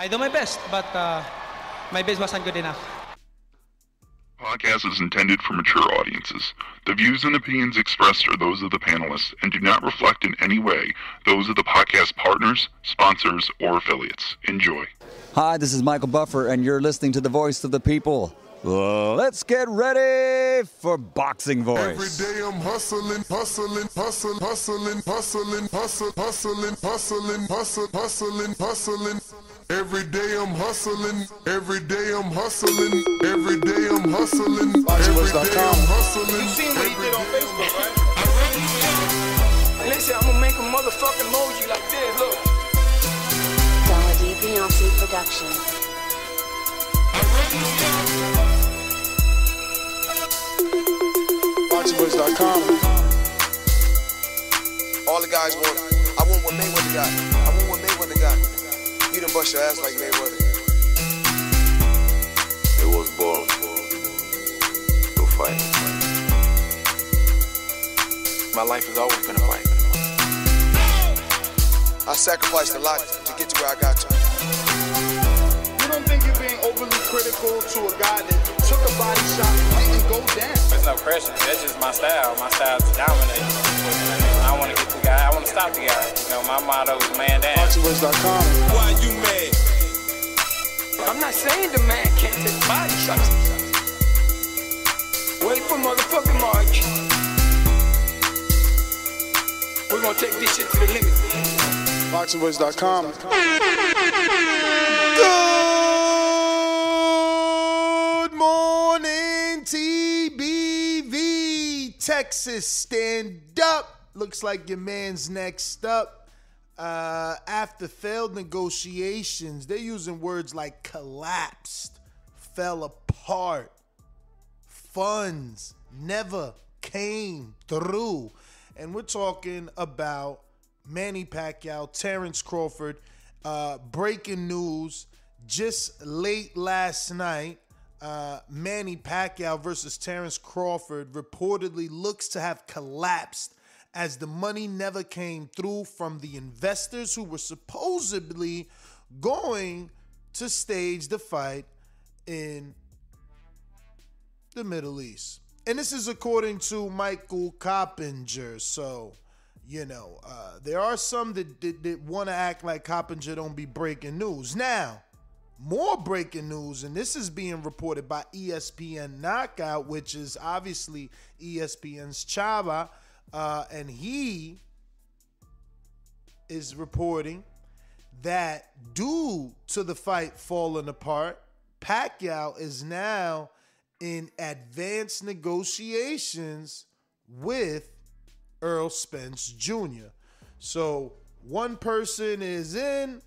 I do my best, but uh, my best wasn't good enough. Podcast is intended for mature audiences. The views and opinions expressed are those of the panelists and do not reflect in any way those of the podcast partners, sponsors, or affiliates. Enjoy. Hi, this is Michael Buffer, and you're listening to the voice of the people. Let's get ready for Boxing Voice. Every day I'm hustling, hustling, hustling, hustling, hustling, hustling, hustling, hustling, hustling, hustling, hustling. Every day I'm hustling, every day I'm hustling, every day I'm hustling, every day I'm hustling. You seen what he did on Facebook, right? And they said I'm gonna make a motherfucking emoji like this, look. Dollar D Beyonce production. BoxingVoice.com. All the guys want. I want what Mayweather got. I want what Mayweather got. You done bust your ass like Mayweather. It was born to fight. My life has always been a fight. I sacrificed a lot to get to where I got to. You don't think you're being overly critical to a guy that took a body shot and didn't go down? There's no pressure. That's just my style. My style is to dominate. I want to get the guy. I want to stop the guy. You know, my motto is man down. BoxingVoice.com. Why you mad? I'm not saying the man can't take body shots. Wait for motherfucking March. We're gonna take this shit to the limit. BoxingVoice.com. Good morning, TBV. Texas, stand up. Looks like your man's next up. Uh, after failed negotiations, they're using words like collapsed, fell apart, funds never came through. And we're talking about Manny Pacquiao, Terence Crawford. Uh, breaking news just late last night. Uh, Manny Pacquiao versus Terence Crawford reportedly looks to have collapsed as the money never came through from the investors who were supposedly going to stage the fight in the Middle East. And this is according to Michael Coppinger. So, you know, uh, there are some that, that, that want to act like Coppinger don't be breaking news. Now, more breaking news, and this is being reported by ESPN Knockout, which is obviously ESPN's Chava, uh, and he is reporting that due to the fight falling apart, Pacquiao is now in advanced negotiations with Earl Spence Jr. So one person is in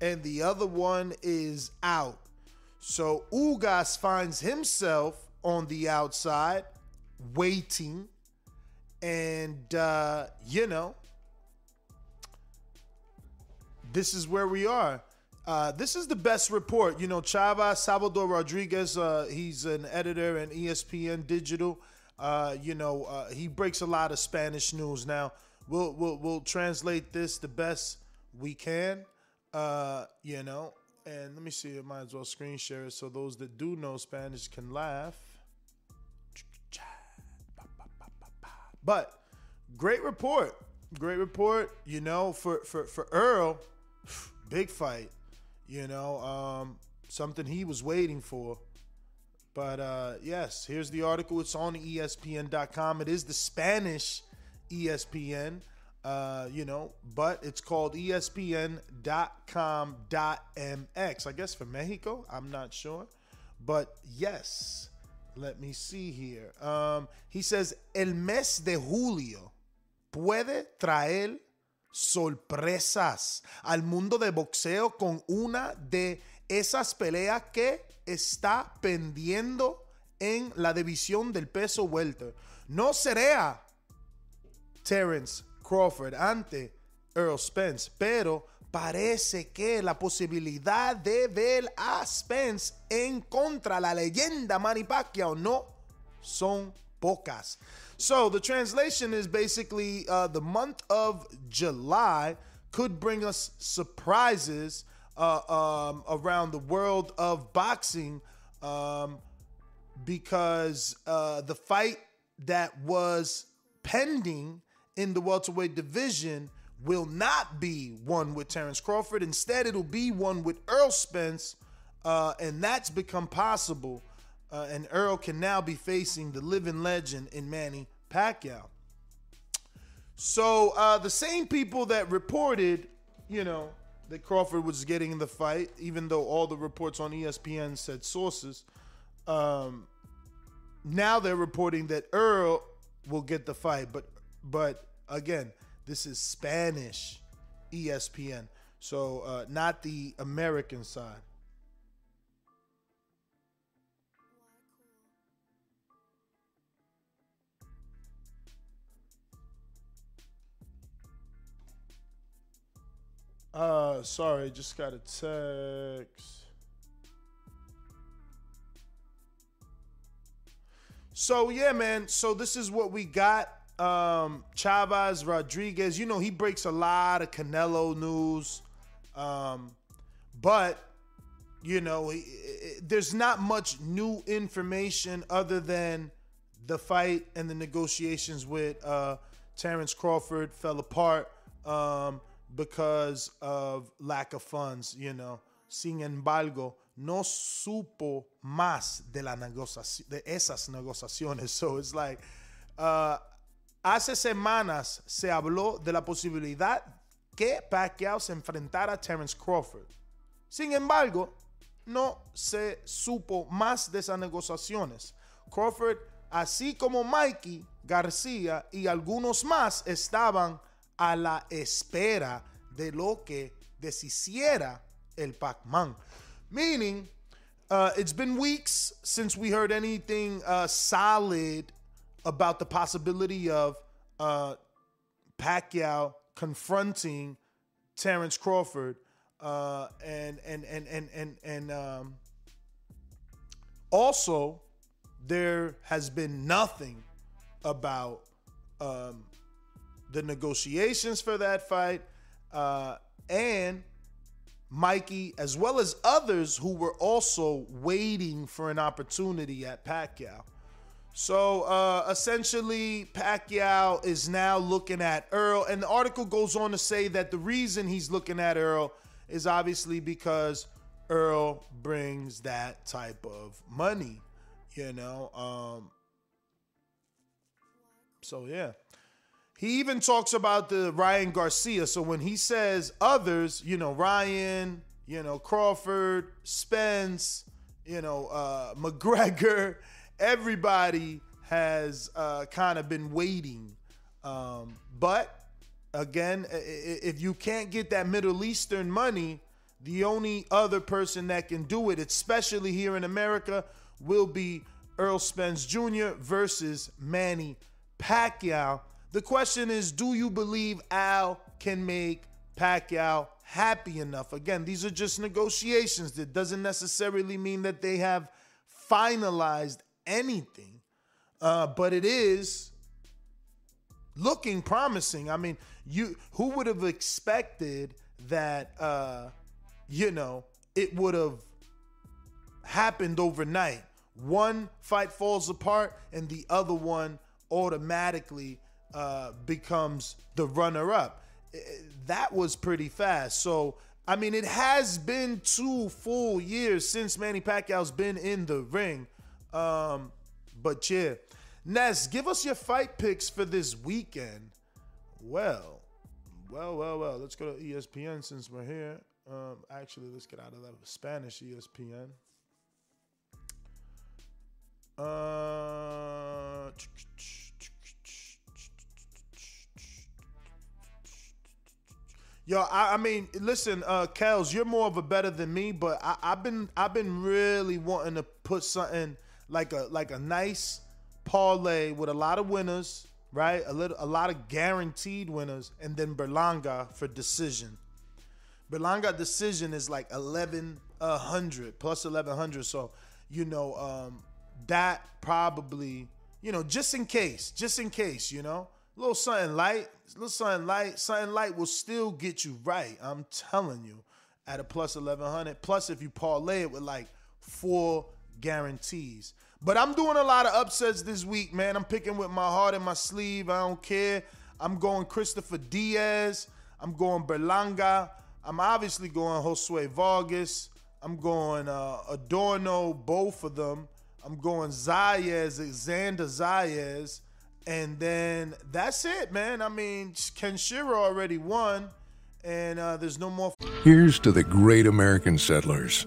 and the other one is out. So Ugas finds himself on the outside waiting. And, uh, you know, this is where we are. Uh, this is the best report. You know, Chava Salvador Rodriguez, uh, he's an editor in ESPN Digital. Uh, you know, uh, he breaks a lot of Spanish news. Now, we'll, we'll, we'll translate this the best we can, uh, you know. And let me see, I might as well screen share it so those that do know Spanish can laugh. But great report. great report. You know, for for for Earl, big fight. You know, um, something he was waiting for. But uh, yes, here's the article. It's on ESPN.com. It is the Spanish ESPN, uh, you know, but it's called ESPN.com.mx. I guess for Mexico. I'm not sure. But yes, let me see here. Um, he says, El mes de julio puede traer sorpresas al mundo de boxeo con una de esas peleas que está pendiendo en la división del peso welter. No será Terence Crawford ante Earl Spence, pero parece que la posibilidad de ver a Spence en contra la leyenda Manny Pacquiao no son pocas. So the translation is basically uh, the month of July could bring us surprises uh, um, around the world of boxing um, because uh, the fight that was pending in the welterweight division will not be one with Terence Crawford. Instead, it'll be one with Earl Spence, uh, and that's become possible. Uh, and Earl can now be facing the living legend in Manny Pacquiao. So uh, the same people that reported, you know, that Crawford was getting in the fight, even though all the reports on ESPN said sources, um, now they're reporting that Earl will get the fight. But but again, this is Spanish ESPN, so uh, not the American side. Uh, sorry, just got a text. So yeah, man. So this is what we got. Um, Chavez Rodriguez. You know he breaks a lot of Canelo news, um, but you know he, there's not much new information other than the fight and the negotiations with uh, Terence Crawford fell apart. Um, because of lack of funds, you know. Sin embargo, no supo más de, la negocia- de esas negociaciones. So it's like, uh, hace semanas se habló de la posibilidad que Pacquiao se enfrentara a Terence Crawford. Sin embargo, no se supo más de esas negociaciones. Crawford, así como Mikey García y algunos más estaban a la espera de lo que deshiciera el Pac-Man. Meaning, uh, it's been weeks since we heard anything uh, solid about the possibility of uh, Pacquiao confronting Terence Crawford, uh, and and and and and and um, also there has been nothing about um, the negotiations for that fight, uh, and Mikey, as well as others who were also waiting for an opportunity at Pacquiao. So uh, essentially, Pacquiao is now looking at Earl, and the article goes on to say that the reason he's looking at Earl is obviously because Earl brings that type of money, you know. Um, so yeah. He even talks about the Ryan Garcia. So when he says others, you know, Ryan, you know, Crawford, Spence, you know, uh, McGregor, everybody has uh, kind of been waiting. Um, but again, if you can't get that Middle Eastern money, the only other person that can do it, especially here in America, will be Earl Spence Jr. versus Manny Pacquiao. The question is, do you believe Al can make Pacquiao happy enough? Again, these are just negotiations. That doesn't necessarily mean that they have finalized anything, uh, but it is looking promising. I mean, you who would have expected that? Uh, you know, it would have happened overnight. One fight falls apart, and the other one automatically uh, becomes the runner up. That was pretty fast. So, I mean, it has been two full years since Manny Pacquiao's been in the ring. Um, but yeah. Ness, give us your fight picks for this weekend. Well, well, well, well. Let's go to ESPN since we're here. Um, actually, let's get out of that Spanish ESPN. Uh, Yo, I, I, mean, listen, uh, Kels, you're more of a better than me, but I, I've been I've been really wanting to put something like a like a nice parlay with a lot of winners, right? A little a lot of guaranteed winners, and then Berlanga for decision. Berlanga decision is like eleven hundred plus eleven hundred. So you know um, that probably you know just in case, just in case, you know, a little something light, little something light, something light will still get you right. I'm telling you, at a plus eleven hundred. Plus, if you parlay it with like four guarantees. But I'm doing a lot of upsets this week, man. I'm picking with my heart in my sleeve. I don't care. I'm going Christopher Diaz. I'm going Berlanga. I'm obviously going Josue Vargas. I'm going uh, Adorno, both of them. I'm going Zayas, Xander Zayas. And then that's it, man. I mean, Kenshiro already won, and uh, there's no more. Here's to the great American settlers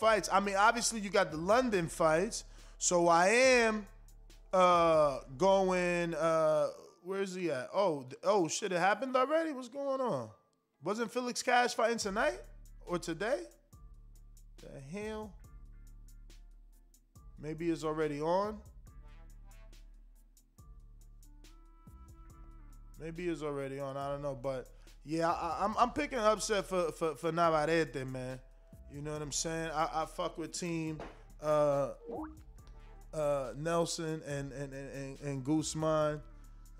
fights. I mean, obviously you got the London fights, so I am uh going uh where's he at? Oh, oh shit, it happened already? What's going on? Wasn't Felix Cash fighting tonight or today? The hell? Maybe it's already on. Maybe it's already on. I don't know, but yeah, I, am I'm, I'm picking upset for for for Navarrete, man. You know what I'm saying? I, I fuck with team uh, uh, Nelson and and and, and Guzman.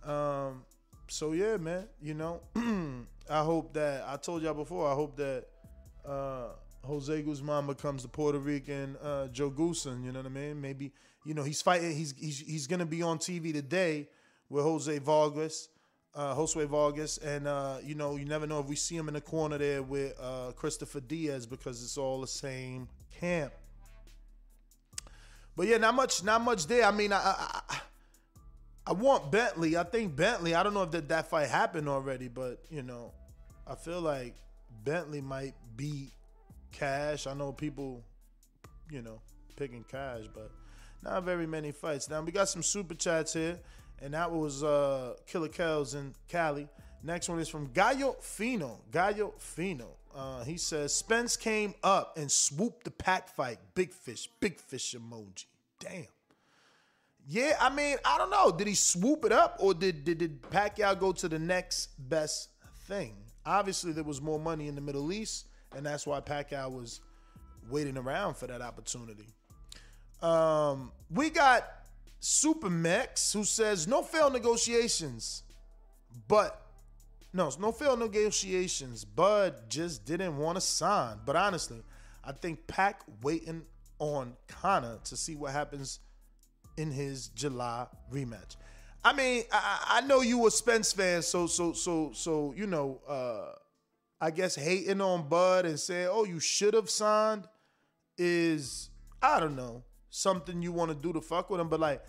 Um, so yeah, man. You know, I hope that I told y'all before. I hope that uh, Jose Guzman becomes the Puerto Rican uh, Joe Goossen. You know what I mean? Maybe you know he's fighting. He's he's he's gonna be on TV today with Jose Vargas uh, Josue Vargas, and uh, you know you never know if we see him in the corner there with uh, Christopher Diaz because it's all the same camp. But yeah, not much, not much there. I mean, I, I, I want Bentley. I think Bentley. I don't know if that that fight happened already, but you know, I feel like Bentley might beat Cash. I know people, you know, picking Cash, but not very many fights. Now we got some super chats here and that was uh, Killer Kells in Cali. Next one is from Gallo Fino. Gallo Fino. Uh, he says Spence came up and swooped the pack fight. Big fish, big fish emoji. Damn. Yeah, I mean, I don't know. Did he swoop it up or did, did, did Pacquiao go to the next best thing? Obviously, there was more money in the Middle East, and that's why Pacquiao was waiting around for that opportunity. Um, we got Supermex, who says no failed negotiations, but no, no failed negotiations. Bud just didn't want to sign. But honestly, I think Pac waiting on Conor to see what happens in his July rematch. I mean, I, I know you a Spence fan, so so so so you know, uh, I guess hating on Bud and saying, "Oh, you should have signed," is I don't know something you want to do to fuck with him. But like,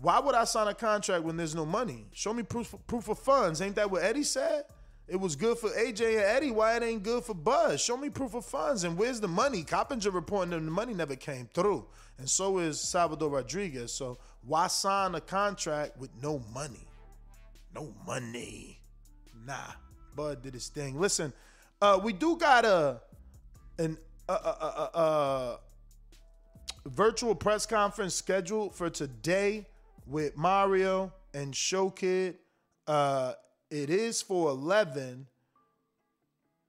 why would I sign a contract when there's no money? Show me proof proof of funds. Ain't that what Eddie said? It was good for AJ and Eddie. Why it ain't good for Buzz? Show me proof of funds. And where's the money? Coppinger reporting that the money never came through. And so is Salvador Rodriguez. So why sign a contract with no money? No money. Nah. Bud did his thing. Listen, uh, we do got a an uh, uh, uh, uh, uh virtual press conference scheduled for today with Mario and Showkid. Uh, it is for 11.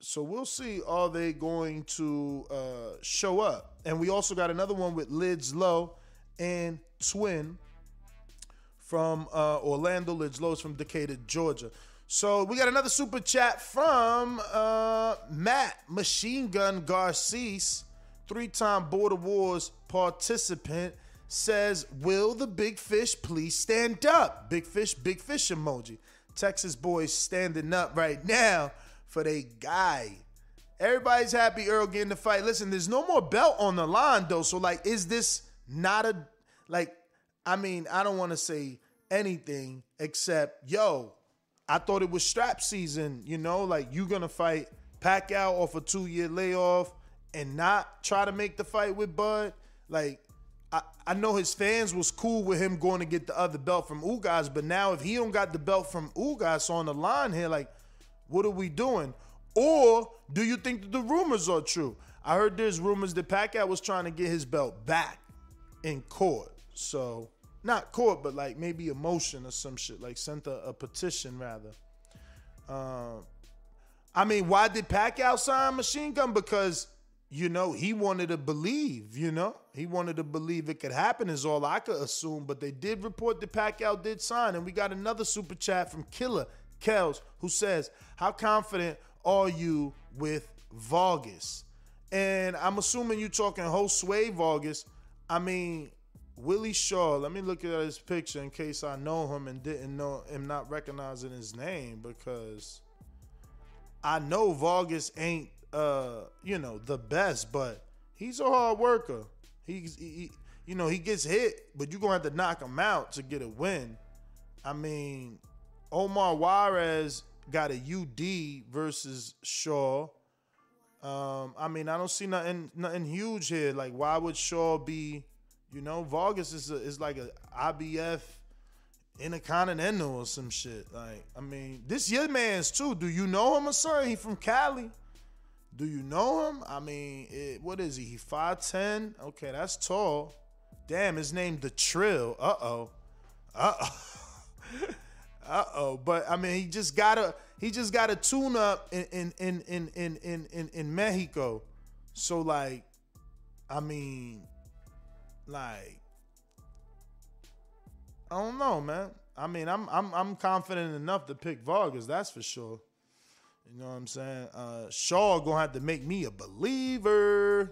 So we'll see are they going to uh, show up. And we also got another one with Lids Low and Twin from uh, Orlando. Lids Low is from Decatur, Georgia. So we got another super chat from uh, Matt Machine Gun Garces, three-time Border Wars participant, says, "Will the big fish please stand up?" Big fish, big fish emoji. Texas boys standing up right now for their guy. Everybody's happy Earl getting the fight. Listen, there's no more belt on the line though. So like, is this not a like? I mean, I don't want to say anything except, yo, I thought it was strap season. You know, like you gonna fight Pacquiao off a two year layoff and not try to make the fight with Bud. Like I, I know his fans was cool with him going to get the other belt from Ugas, but now if he don't got the belt from Ugas on the line here, like, what are we doing? Or do you think that the rumors are true? I heard there's rumors that Pacquiao was trying to get his belt back in court. So not court, but like maybe a motion or some shit, like sent a, a petition rather. Uh, I mean, why did Pacquiao sign Machine Gun? Because you know, he wanted to believe, you know, he wanted to believe it could happen, is all I could assume. But they did report that Pacquiao did sign. And we got another super chat from Killer Kells who says, How confident are you with Vargas? And I'm assuming you're talking Josue Vargas. I mean, Willie Shaw, let me look at his picture in case I know him and didn't know him not recognizing his name because I know Vargas ain't uh, you know, the best, but he's a hard worker. He's he, you know, he gets hit, but you're gonna have to knock him out to get a win. I mean, Omar Juarez got a UD versus Shaw. Um, I mean, I don't see nothing nothing huge here. Like, why would Shaw be? You know, Vargas is a, is like a IBF intercontinental or some shit. Like, I mean, this your man's too. Do you know him or something? He from Cali. Do you know him? I mean, it, what is he? He 5'10? Okay, that's tall. Damn, his name the Trill. Uh-oh. Uh-oh. Uh-oh. But I mean, he just got a he just got a tune up in in in in in in in, in Mexico. So like, I mean, like, I don't know, man. I mean, I'm I'm I'm confident enough to pick Vargas, that's for sure. You know what I'm saying? Uh, Shaw gonna have to make me a believer.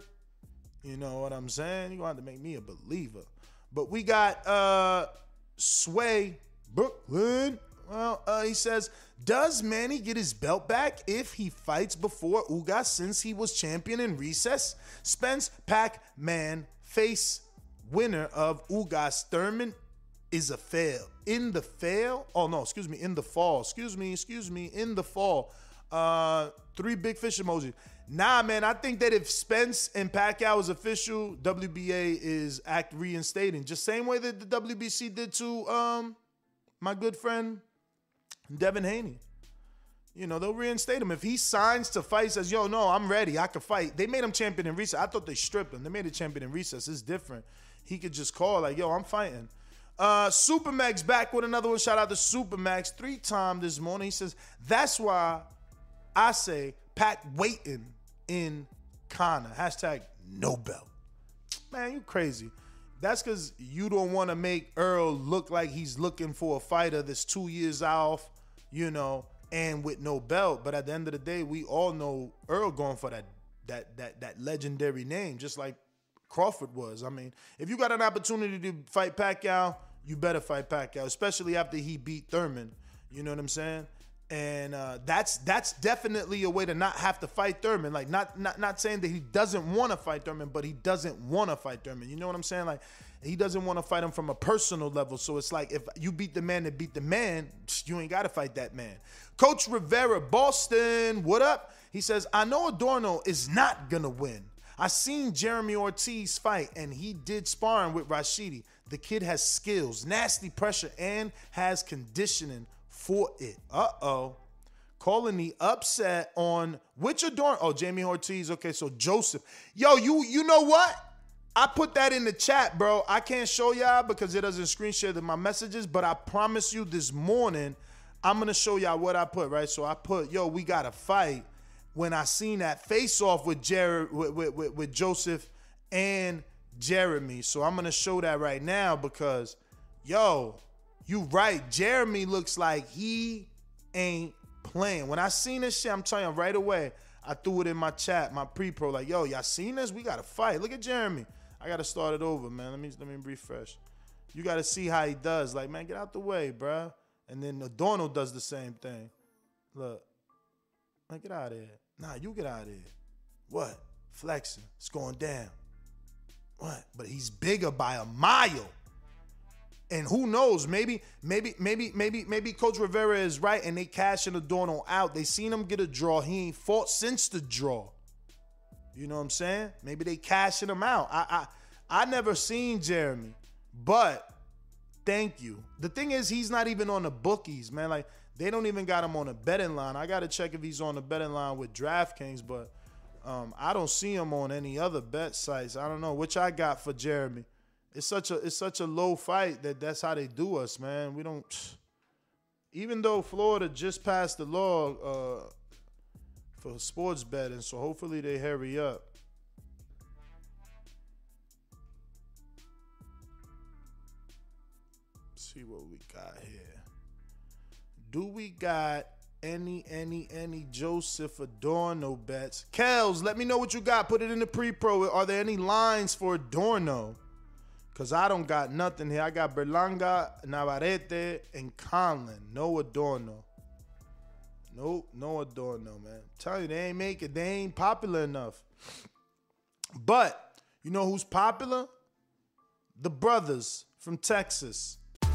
You know what I'm saying? You gonna have to make me a believer. But we got uh Sway Brooklyn. Well, uh, he says, does Manny get his belt back if he fights before Ugas since he was champion in recess? Spence Pac Man face winner of Ugas Thurman is a fail. In the fail? Oh no, excuse me, in the fall. Excuse me, excuse me, in the fall. Uh, three big fish emoji. Nah, man, I think that if Spence and Pacquiao is official, WBA is act reinstating. Just same way that the WBC did to um my good friend Devin Haney. You know, they'll reinstate him. If he signs to fight, says, yo, no, I'm ready. I can fight. They made him champion in recess. I thought they stripped him. They made a champion in recess. It's different. He could just call, like, yo, I'm fighting. Uh, Supermax back with another one. Shout out to Supermax. Three time this morning. He says, that's why I say Pac waiting in Conor. Hashtag no belt. Man, you crazy. That's because you don't want to make Earl look like he's looking for a fighter that's two years off, you know, and with no belt. But at the end of the day, we all know Earl going for that that that that legendary name, just like Crawford was. I mean, if you got an opportunity to fight Pacquiao, you better fight Pacquiao, especially after he beat Thurman. You know what I'm saying? And uh, that's that's definitely a way to not have to fight Thurman. Like not not not saying that he doesn't want to fight Thurman, but he doesn't want to fight Thurman. You know what I'm saying? Like he doesn't want to fight him from a personal level. So it's like if you beat the man that beat the man, you ain't got to fight that man. Coach Rivera, Boston, what up? He says, I know Adorno is not gonna win. I seen Jeremy Ortiz fight, and he did sparring with Rashidi. The kid has skills, nasty pressure, and has conditioning for it. Uh oh. Calling the upset on which Adorno? Oh, Jamie Ortiz. Okay, so Joseph. Yo, you you know what? I put that in the chat, bro. I can't show y'all because it doesn't screen share my messages, but I promise you this morning, I'm gonna show y'all what I put, right? So I put, yo, we gotta fight when I seen that face off with Jared with, with, with, with Joseph and Jeremy. So I'm gonna show that right now because yo, you right. Jeremy looks like he ain't playing. When I seen this shit, I'm telling you right away. I threw it in my chat, my pre-pro, like, yo, y'all seen this? We gotta fight. Look at Jeremy. I gotta start it over, man. Let me let me refresh. You gotta see how he does. Like, man, get out the way, bruh. And then Adorno does the same thing. Look. Man, get out of here. Nah, you get out of here. What? Flexing. It's going down. What? But he's bigger by a mile. And who knows? Maybe, maybe, maybe, maybe, maybe Coach Rivera is right and they cashing Adorno out. They seen him get a draw. He ain't fought since the draw. You know what I'm saying? Maybe they cashing him out. I I I never seen Jeremy, but thank you. The thing is, he's not even on the bookies, man. Like they don't even got him on the betting line. I got to check if he's on the betting line with DraftKings, but um, I don't see him on any other bet sites. I don't know which I got for Jeremy. It's such a it's such a low fight that that's how they do us, man. We don't. Even though Florida just passed the law uh, for sports betting, so hopefully they hurry up. see what we got here. Do we got any, any, any Joseph Adorno bets? Kels, let me know what you got. Put it in the pre-pro. Are there any lines for Adorno? Cause I don't got nothing here. I got Berlanga, Navarrete, and Conlan. No Adorno. Nope, no Adorno, man. I'm telling you, they ain't make it. They ain't popular enough. But you know who's popular? The brothers from Texas.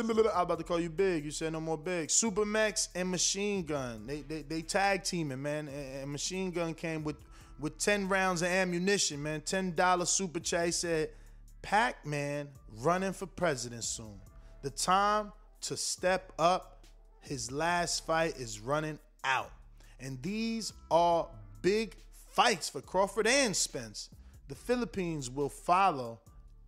I'm about to call you big. You said no more big. Supermax and Machine Gun. They they, they tag teaming, man. And, and Machine Gun came with with 10 rounds of ammunition, man. $10 super chat. He said, Pac Man running for president soon. The time to step up. His last fight is running out. And these are big fights for Crawford and Spence. The Philippines will follow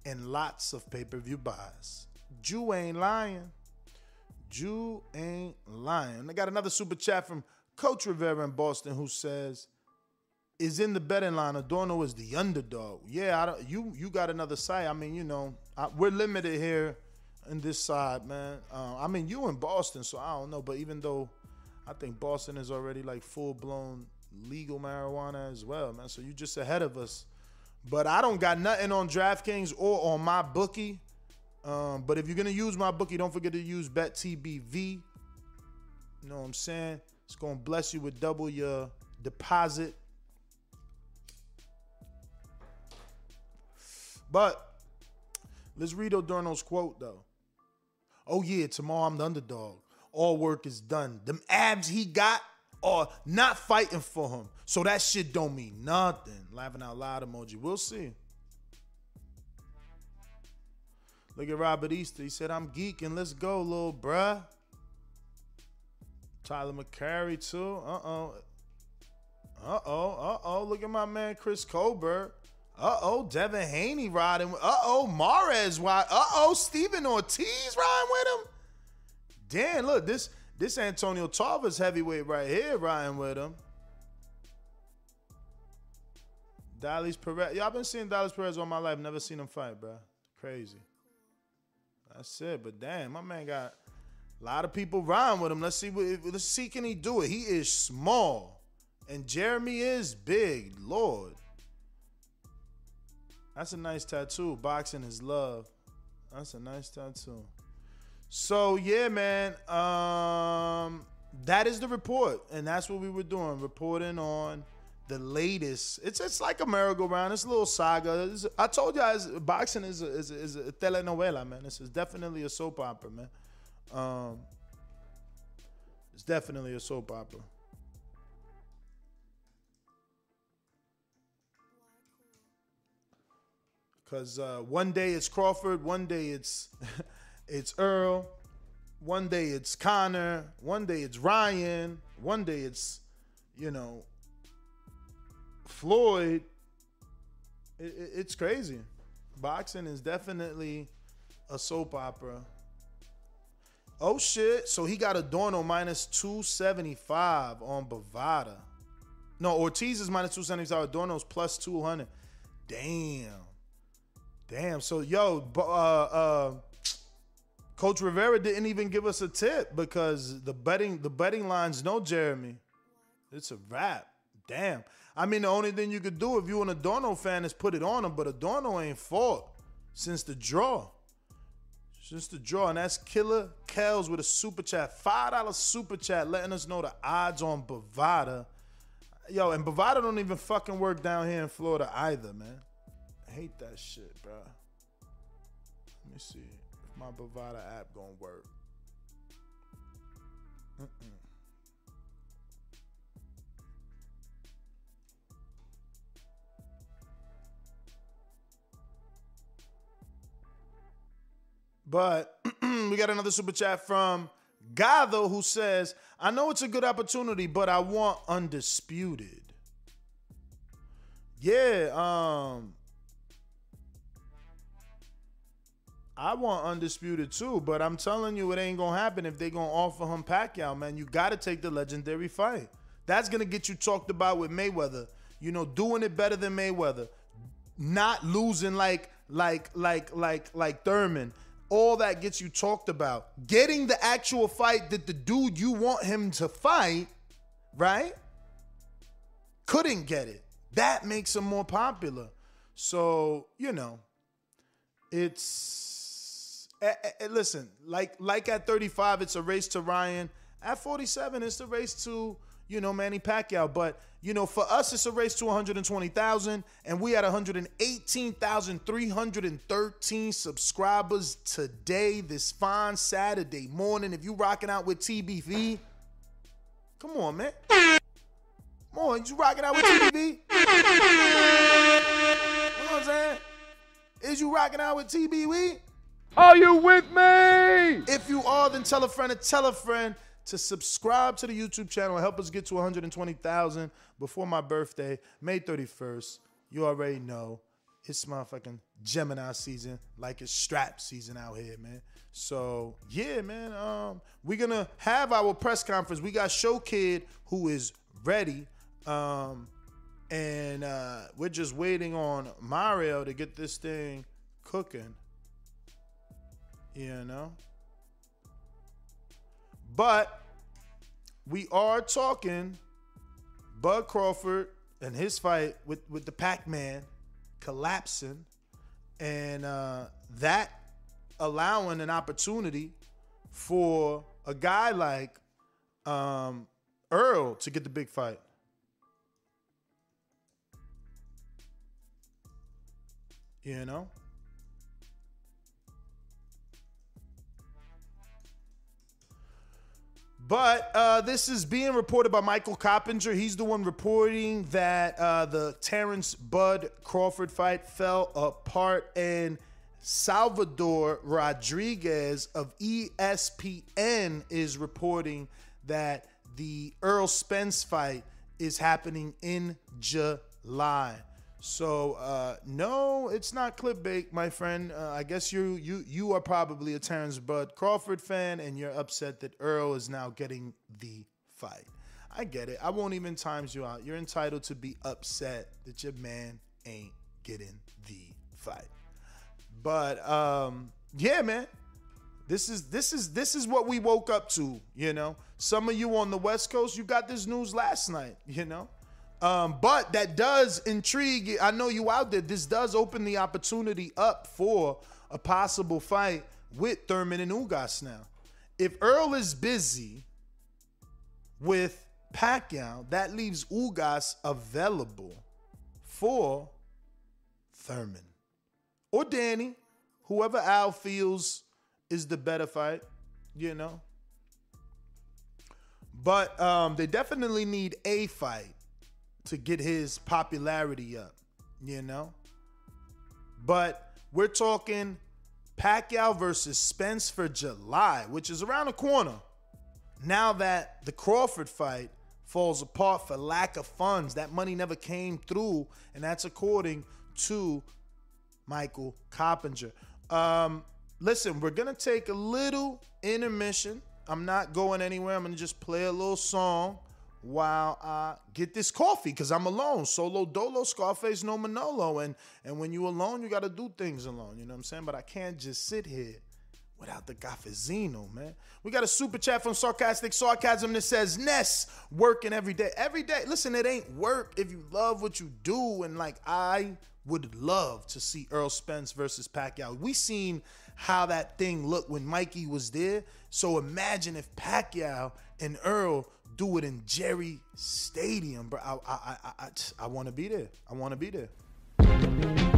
and lots of pay per view buys. Jew ain't lying. Jew ain't lying. I got another super chat from Coach Rivera in Boston who says, "Is in the betting line. Adorno is the underdog." Yeah, I don't, you you got another side. I mean, you know, I, we're limited here in this side, man. Uh, I mean, you in Boston, so I don't know. But even though I think Boston is already like full blown legal marijuana as well, man. So you just ahead of us. But I don't got nothing on DraftKings or on my bookie. Um, but if you're gonna use my bookie, don't forget to use BetTBV. You know what I'm saying? It's gonna bless you with double your deposit. But let's read Adorno's quote though. Oh yeah, tomorrow I'm the underdog. All work is done. Them abs he got are not fighting for him. So that shit don't mean nothing. Laughing out loud emoji. We'll see. Look at Robert Easter. He said, I'm geeking. Let's go, little bruh. Tyler McCreary, too. Uh oh. Uh oh. Uh oh. Look at my man, Chris Colbert. Uh oh. Devin Haney riding. Uh oh. Mares ride. Uh oh. Stephen Ortiz riding with him. Damn, look, this this Antonio Tarver's heavyweight right here riding with him. Dallas Perez. Y'all been seeing Dallas Perez all my life. Never seen him fight, bro. Crazy. That's it. But damn, my man got a lot of people riding with him. Let's see what let's see can he do it. He is small. And Jeremy is big. Lord. That's a nice tattoo. Boxing is love. That's a nice tattoo. So yeah, man. Um that is the report. And that's what we were doing. Reporting on the latest. It's it's like a merry-go-round. It's a little saga. It's, I told you guys, boxing is a, is a, is a telenovela, man. This is definitely a soap opera, man. Um, it's definitely a soap opera. Cause uh, one day it's Crawford, one day it's it's Earl, one day it's Conor, one day it's Ryan, one day it's you know Floyd, it, it, it's crazy. Boxing is definitely a soap opera. Oh shit! So he got Adorno minus two seventy five on Bovada. No, Ortiz is minus two seventy five. Adorno's plus two hundred. Damn, damn. So yo, uh, uh, Coach Rivera didn't even give us a tip because the betting the betting lines know Jeremy. It's a wrap. Damn. I mean, the only thing you could do if you an Adorno fan is put it on him, but Adorno ain't fought since the draw. Since the draw. And that's Killer Kells with a super chat. $5 super chat letting us know the odds on Bovada. Yo, and Bovada don't even fucking work down here in Florida either, man. I hate that shit, bro. Let me see if my Bovada app gonna work. Mm-mm. But we got another super chat from Gado who says, I know it's a good opportunity, but I want undisputed. Yeah, um I want undisputed too, but I'm telling you, it ain't gonna happen if they gonna offer him Pacquiao, man. You gotta take the legendary fight. That's gonna get you talked about with Mayweather. You know, doing it better than Mayweather, not losing like like like like like Thurman, all that gets you talked about. Getting the actual fight that the dude you want him to fight, right? Couldn't get it. That makes him more popular. So, you know, it's eh, eh, eh, listen, like like at 35 it's a race to Ryan. At 47 it's a race to you know, Manny Pacquiao. But, you know, for us, it's a race to 120,000, and we had 118,313 subscribers today, this fine Saturday morning. If you rocking out with TBV, come on, man. Come on, you rocking out with TBV? You know what I'm saying? Is you rocking out with TBV? Are you with me? If you are, then tell a friend and tell a friend to subscribe to the YouTube channel and help us get to 120,000 before my birthday, May 31st. You already know. it's motherfucking Gemini season, like it's strap season out here, man. So yeah, man. Um, we're gonna have our press conference. We got Show Kid who is ready. Um, and uh, we're just waiting on Mario to get this thing cooking. You know? But we are talking Bud Crawford and his fight with, with the Pac Man collapsing and uh, that allowing an opportunity for a guy like um, Earl to get the big fight. You know? But uh, this is being reported by Michael Coppinger. He's the one reporting that uh, the Terence Bud Crawford fight fell apart, and Salvador Rodriguez of ESPN is reporting that the Earl Spence fight is happening in July. So uh, no, it's not clickbait, my friend. Uh, I guess you you you are probably a Terence Bud Crawford fan, and you're upset that Earl is now getting the fight. I get it. I won't even times you out. You're entitled to be upset that your man ain't getting the fight. But um, yeah, man. This is this is this is what we woke up to, you know. Some of you on the West Coast, you got this news last night, you know. Um, but that does intrigue. I know you out there. This does open the opportunity up for a possible fight with Thurman and Ugas now. If Earl is busy with Pacquiao, that leaves Ugas available for Thurman or Danny, whoever Al feels is the better fight, you know. But um, they definitely need a fight to get his popularity up, you know? But we're talking Pacquiao versus Spence for July, which is around the corner. Now that the Crawford fight falls apart for lack of funds, that money never came through, and that's according to Michael Coppinger. Um, listen, we're gonna take a little intermission. I'm not going anywhere. I'm gonna just play a little song while I get this coffee because I'm alone. Solo dolo, Scarface, no Manolo. And and when you alone, you gotta do things alone. You know what I'm saying? But I can't just sit here without the Gaffazino, man. We got a super chat from Sarcastic Sarcasm that says, Ness, working every day. Every day. Listen, it ain't work if you love what you do. And like I would love to see Earl Spence versus Pacquiao. We seen how that thing looked when Mikey was there. So imagine if Pacquiao and Earl do it in Jerry Stadium, bro. I I I I, I want to be there. I want to be there.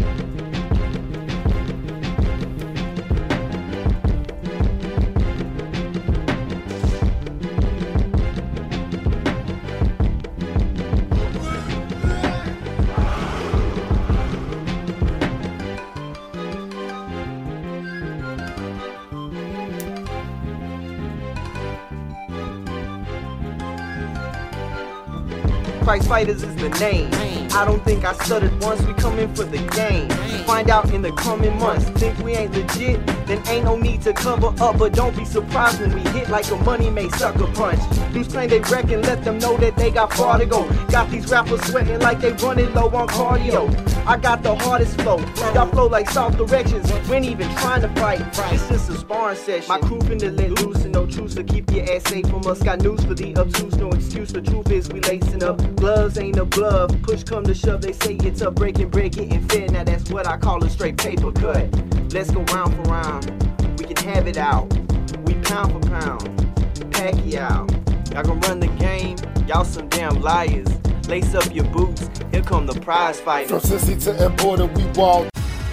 Fighters is the name. I don't think I stuttered once, we come in for the game. Find out in the coming months. Think we ain't legit? Then ain't no need to cover up, but don't be surprised when we hit like a money made sucker punch. These claim they reckon, let them know that they got far to go. Got these rappers sweating like they running low on cardio. I got the hardest flow. Y'all flow like south directions. We ain't even trying to fight. It's just a sparring session. My crew finna let loose and no truce to keep your ass safe from us. Got news for the obtuse, no excuse. The truth is we lacing up. Gloves ain't a glove. Push come to shove, they say it's a breaking bread, getting fed. Now that's what I call a straight paper cut. Let's go round for round. We can have it out. We pound for pound. Pacquiao. Y'all gonna run the game. Y'all some damn liars. Lace up your boots. Here come the prize fight. From Cincy to Importer, we walk.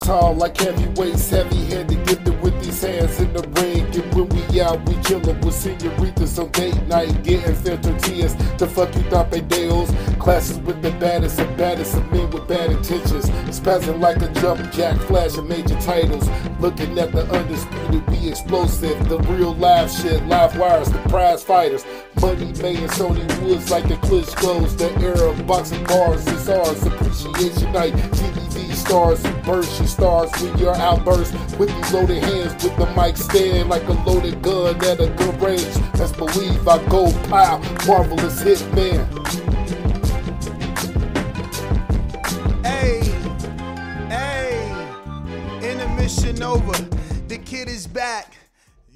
Tall like heavyweights, heavy handed, gifted with these hands in the ring. And when we out, we chillin' with senoritas on date night, getting fair tortillas to fuck you tapedeos. Classes with the baddest and baddest of men with bad intentions. Spazzing like a jump jack, flashing major titles. Looking at the undisputed, we explosive. The real live shit, live wires, the prize fighters. Money made and Sony Woods like the Klitschko's. The era of boxing bars is ours. Appreciation night, TVV stars and burst. She stars when you're outburst with these loaded hands with the mic stand like a loaded gun at a good range. Let's believe I go pow, marvelous hit man. Hey, hey, intermission over. The kid is back.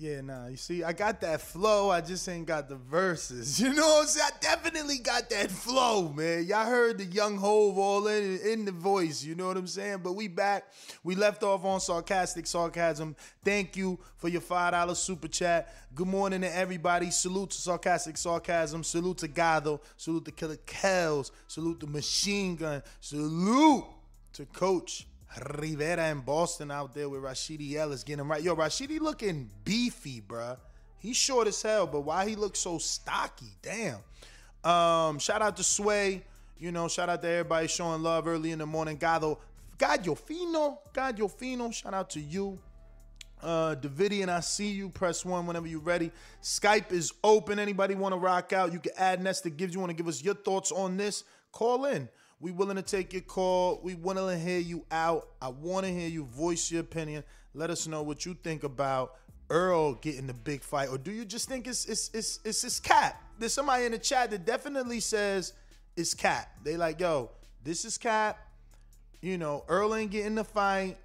Yeah, nah, you see, I got that flow, I just ain't got the verses. You know what I'm saying? I definitely got that flow, man. Y'all heard the young Hove all in, in the voice, you know what I'm saying? But we back. We left off on sarcastic sarcasm. Thank you for your $5 super chat. Good morning to everybody. Salute to sarcastic sarcasm. Salute to Gado. Salute to Killer Kells. Salute to Machine Gun. Salute to Coach Rivera in Boston out there with Rashidi Ellis getting right. Yo, Rashidi looking beefy, bruh. He's short as hell, but why he looks so stocky? Damn. Um, shout out to Sway. You know, shout out to everybody showing love early in the morning. Gado, God fino, God fino. Shout out to you. Uh, Davidian, I see you. Press one whenever you're ready. Skype is open. Anybody want to rock out? You can add Nesta gives. You want to give us your thoughts on this? Call in. We willing to take your call. We want to hear you out. I want to hear you voice your opinion. Let us know what you think about Earl getting the big fight, or do you just think it's it's it's it's his cat? There's somebody in the chat that definitely says it's cat. They like, yo, this is cat. You know, Earl ain't getting the fight,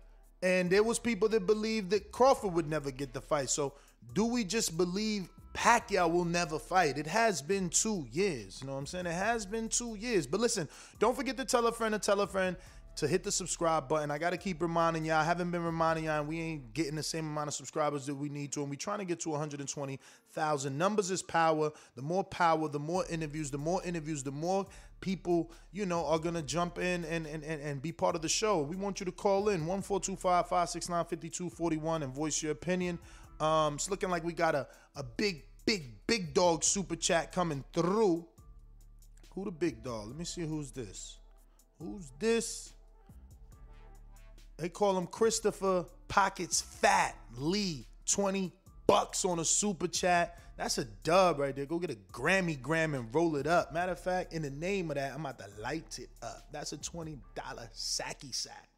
and there was people that believed that Crawford would never get the fight. So, do we just believe Pacquiao will never fight. It has been two years. You know what I'm saying? It has been two years. But listen, don't forget to tell a friend to tell a friend to hit the subscribe button. I got to keep reminding y'all. I haven't been reminding y'all, and we ain't getting the same amount of subscribers that we need to. And we trying to get to 120,000. Numbers is power. The more power, the more interviews. The more interviews, the more people, you know, are to jump in and, and, and, and be part of the show. We want you to call in 1425 569 5241 and voice your opinion. Um, it's looking like we got a, a big, big, big dog super chat coming through. Who the big dog? Let me see who's this. Who's this? They call him Christopher Pockets Fat Lee. 20 bucks on a super chat. That's a dub right there. Go get a Grammy gram and roll it up. Matter of fact, in the name of that, I'm about to light it up. That's a $20 sacky sack.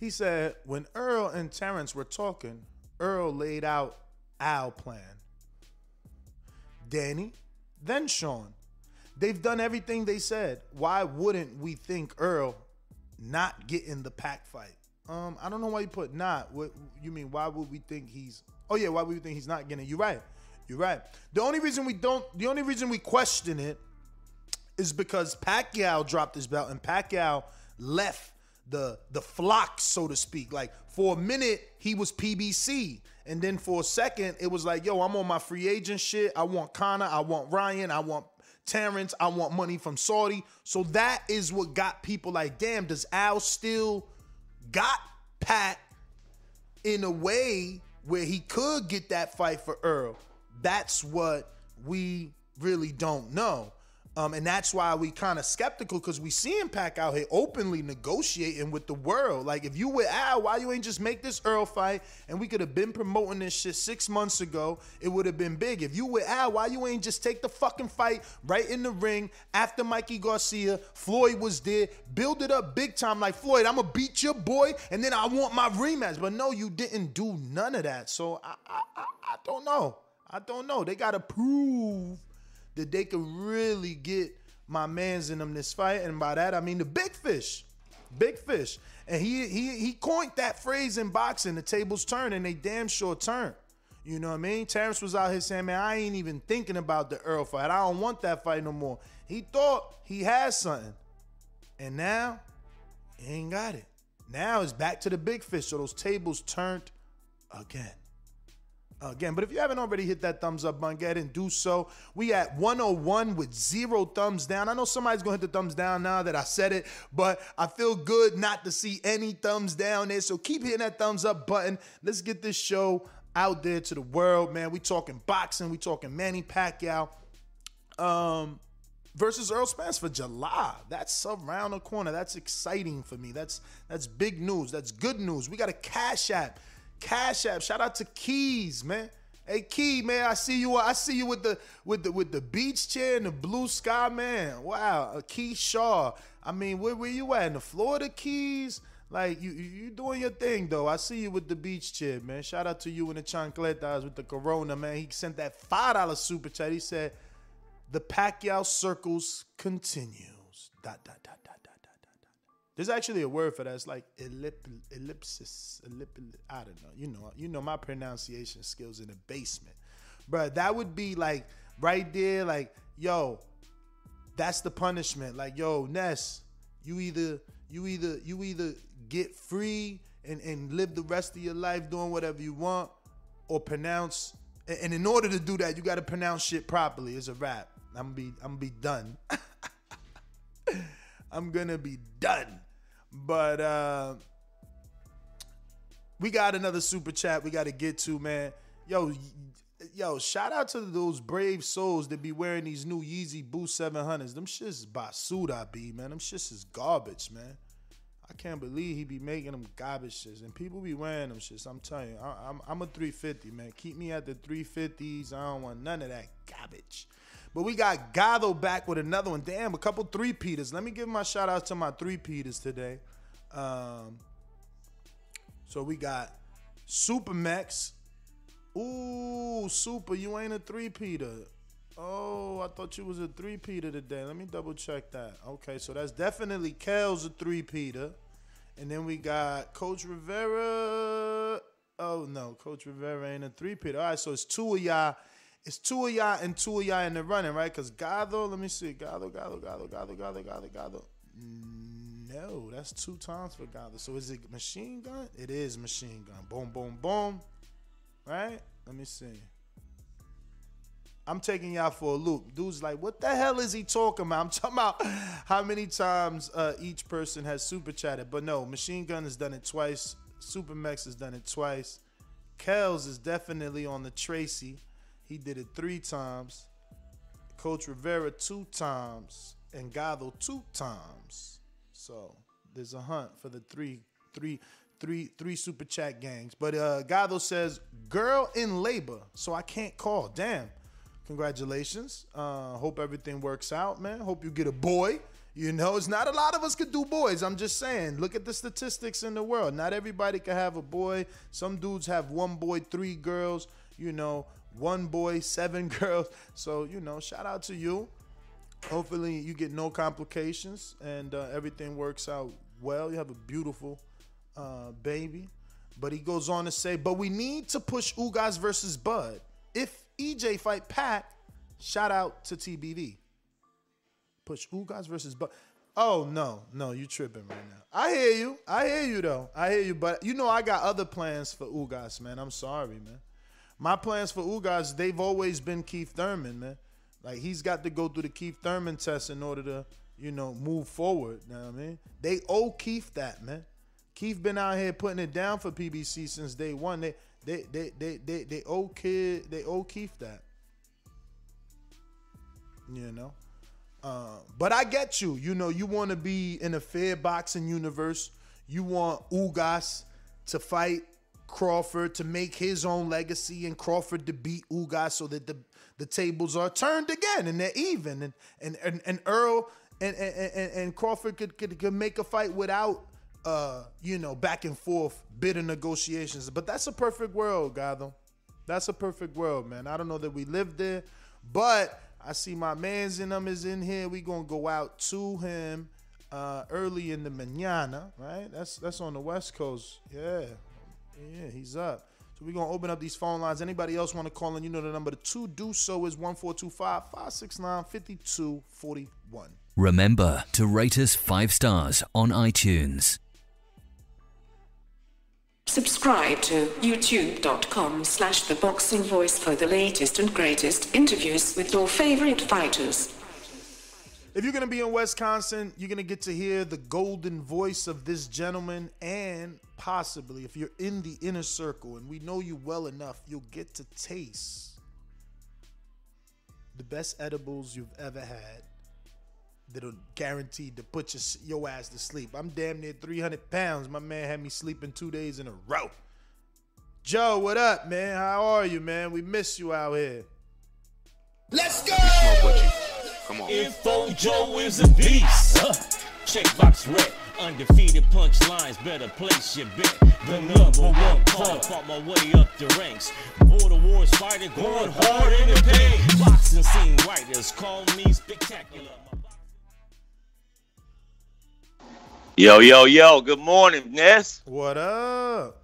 He said, when Earl and Terence were talking, Earl laid out our plan. Danny, then Sean. They've done everything they said. Why wouldn't we think Earl not getting the pack fight? Um, I don't know why you put not. What you mean? Why would we think he's? Oh yeah, why would we think he's not getting? It? You're right. You're right. The only reason we don't, the only reason we question it, is because Pacquiao dropped his belt and Pacquiao left the the flock, so to speak. Like for a minute, he was PBC. And then for a second, it was like, yo, I'm on my free agent shit. I want Conor, I want Ryan, I want Terence, I want money from Saudi. So that is what got people like, damn, does Al still got Pat in a way where he could get that fight for Earl? That's what we really don't know. Um, and that's why we kind of skeptical because we see him pack out here openly negotiating with the world. Like, if you with Al, why you ain't just make this Earl fight? And we could have been promoting this shit six months ago. It would have been big. If you with Al, why you ain't just take the fucking fight right in the ring after Mikey Garcia? Floyd was there, build it up big time. Like Floyd, I'm gonna beat your boy, and then I want my rematch. But no, you didn't do none of that. So I, I, I, I don't know. I don't know. They gotta prove that they could really get my man's in them this fight, and by that I mean the big fish, big fish. And he he he coined that phrase in boxing: the tables turn, and they damn sure turn. You know what I mean? Terence was out here saying, "Man, I ain't even thinking about the Earl fight. I don't want that fight no more." He thought he had something, and now he ain't got it. Now it's back to the big fish. So those tables turned again again. But if you haven't already hit that thumbs up button, get and do so. We at 101 with zero thumbs down. I know somebody's gonna hit the thumbs down now that I said it, but I feel good not to see any thumbs down there. So keep hitting that thumbs up button. Let's get this show out there to the world, man. We talking boxing, we talking Manny Pacquiao. Um versus Earl Spence for July. That's around the corner. That's exciting for me. That's that's big news. That's good news. We got a cash app Cash App. Shout out to Keys, man. Hey Key, man, I see you. I see you with the with the with the beach chair and the blue sky, man. Wow, a Key Shaw. I mean, where where you at in the Florida Keys? Like you you doing your thing though. I see you with the beach chair, man. Shout out to you and the chancletas with the Corona, man. He sent that five dollar super chat. He said, "The Pacquiao circles continues." Dot dot dot. There's actually a word for that. It's like ellip, ellipsis, ellip, I don't know. You know, you know my pronunciation skills in the basement, but that would be like right there, like yo, that's the punishment. Like yo, Ness, you either you either you either get free and and live the rest of your life doing whatever you want, or pronounce. And in order to do that, you got to pronounce shit properly. It's a rap. I'm gonna be I'm gonna be done. I'm gonna be done. But uh we got another super chat we got to get to, man. Yo, yo, shout out to those brave souls that be wearing these new Yeezy Boost 700s. Them shits is basura, be man. Them shits is garbage, man. I can't believe he be making them garbage shits. And people be wearing them shits. I'm telling you, I, am I'm a 350, man. Keep me at the 350s. I don't want none of that garbage. But we got Gado back with another one. Damn, a couple three Peters. Let me give my shout outs to my three Peters today. Um, so we got Supermax. Ooh, Super, you ain't a three Peter. Oh, I thought you was a three Peter today. Let me double check that. Okay, so that's definitely Kel's a three Peter. And then we got Coach Rivera. Oh no, Coach Rivera ain't a three Peter. All right, so it's two of y'all it's two of y'all and two of y'all in the running, right? Because Gado, let me see. Gado, Gado, Gado, Gado, Gado, Gado, Gado. No, that's two times for Gado. So is it machine gun? It is machine gun. Boom, boom, boom. Right? Let me see. I'm taking y'all for a loop. Dude's like, what the hell is he talking about? I'm talking about how many times uh, each person has super chatted. But no, Machine Gun has done it twice. Super Mex has done it twice. Kells is definitely on the Tracy. He did it three times. Coach Rivera two times. And Gado two times. So there's a hunt for the three, three, three, three super chat gangs. But uh Gado says, girl in labor, so I can't call. Damn. Congratulations. Uh hope everything works out, man. Hope you get a boy. You know, it's not a lot of us could do boys. I'm just saying. Look at the statistics in the world. Not everybody can have a boy. Some dudes have one boy, three girls. You know, one boy, seven girls. So, you know, shout out to you. Hopefully, you get no complications and uh, everything works out well. You have a beautiful uh, baby. But he goes on to say, but we need to push Ugas versus Bud. If EJ fight Pat, shout out to TBV. Push Ugas versus Bud. Oh no, no, you tripping right now. I hear you. I hear you though. I hear you, but you know I got other plans for Ugas, man. I'm sorry, man my plans for Ugas, they've always been Keith Thurman, man. Like he's got to go through the Keith Thurman test in order to, you know, move forward. You know what I mean? They owe Keith that, man. Keith been out here putting it down for PBC since day one. They they they they they, they owe kid they owe Keith that. You know? Uh, but I get you. You know, you want to be in a fair boxing universe. You want Ugas to fight Crawford to make his own legacy and Crawford to beat Ugas so that the, the tables are turned again and they're even. And and, and, and Earl and, and, and Crawford could, could, could make a fight without uh, you know, back and forth bitter negotiations. But that's a perfect world, Gado. That's a perfect world, man. I don't know that we live there, but I see my man's in them is in here. We gonna go out to him uh, early in the mañana, right? That's that's on the West Coast. Yeah, yeah, he's up. So we're gonna open up these phone lines. Anybody else want to call in? You know the number to do so is 1425-569-5241. Remember to rate us five stars on iTunes. Subscribe to youtube.com slash the boxing voice for the latest and greatest interviews with your favorite fighters. If you're gonna be in Wisconsin, you're gonna get to hear the golden voice of this gentleman, and possibly, if you're in the inner circle and we know you well enough, you'll get to taste the best edibles you've ever had that are guaranteed to put your, your ass to sleep. I'm damn near 300 pounds. My man had me sleeping two days in a row. Joe, what up, man? How are you, man? We miss you out here. Let's go! Smoke with. Come on. Info Joe is a beast. Huh. Checkbox red, undefeated punchlines, better place your bet. The number one call, fought my way up the ranks. Border wars fighter, going hard in the pain. Boxing scene writers call me spectacular. Yo, yo, yo, good morning, Ness. What up?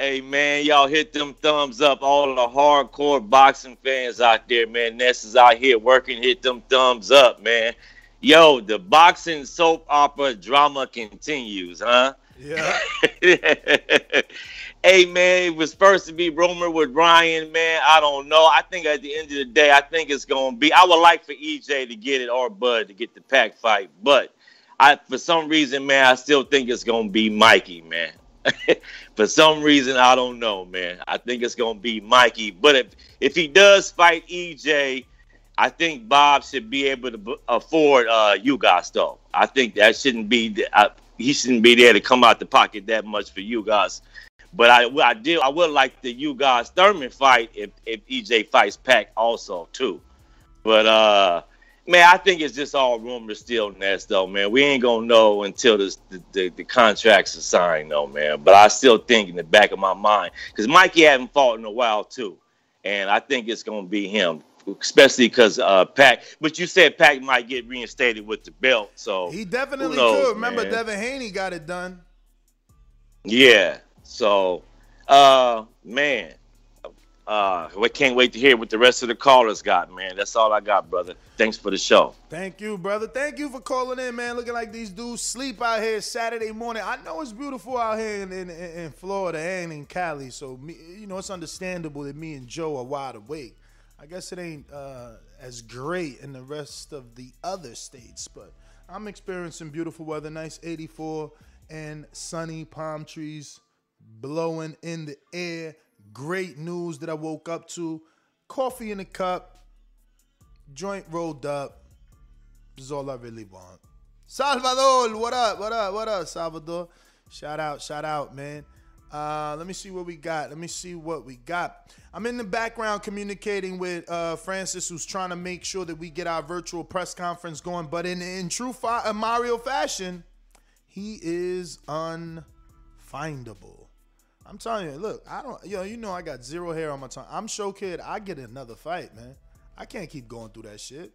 Hey, man, y'all hit them thumbs up. All the hardcore boxing fans out there, man. Ness is out here working. Hit them thumbs up, man. Yo, the boxing soap opera drama continues, huh? Yeah. hey, man, it was supposed to be rumored with Ryan, man. I don't know. I think at the end of the day, I think it's going to be. I would like for EJ to get it or Bud to get the pack fight, but I, for some reason, man, I still think it's gonna be Mikey, man. for some reason, I don't know, man. I think it's gonna be Mikey. But if if he does fight EJ, I think Bob should be able to afford uh, Ugas though. I think that shouldn't be. Uh, he shouldn't be there to come out the pocket that much for you guys. But I, I. I would like the Ugas Thurman fight if if EJ fights Pack also too. But uh, Man, I think it's just all rumors still, Ness, though, man. We ain't gonna know until this, the, the, the contracts are signed, though, man. But I still think in the back of my mind, because Mikey hasn't fought in a while, too. And I think it's gonna be him, especially because uh, Pack. But you said Pack might get reinstated with the belt, so he definitely knows, could. Remember, man. Devin Haney got it done. Yeah. So, uh, man, uh, we can't wait to hear what the rest of the callers got, man. That's all I got, brother. Thanks for the show. Thank you, brother. Thank you for calling in, man. Looking like these dudes sleep out here Saturday morning. I know it's beautiful out here in, in, in Florida and in Cali, so me, you know it's understandable that me and Joe are wide awake. I guess it ain't uh, as great in the rest of the other states, but I'm experiencing beautiful weather, nice 84 and sunny palm trees blowing in the air. Great news that I woke up to. Coffee in a cup, joint rolled up. This is all I really want. Salvador, what up? What up? What up, Salvador? Shout out, shout out, man. Uh, let me see what we got. Let me see what we got. I'm in the background communicating with uh, Francis, who's trying to make sure that we get our virtual press conference going. But in in true fi- uh, Mario fashion, he is unfindable. I'm telling you, look, I don't, yo, you know, I got zero hair on my tongue. I'm show kid. I get another fight, man. I can't keep going through that shit.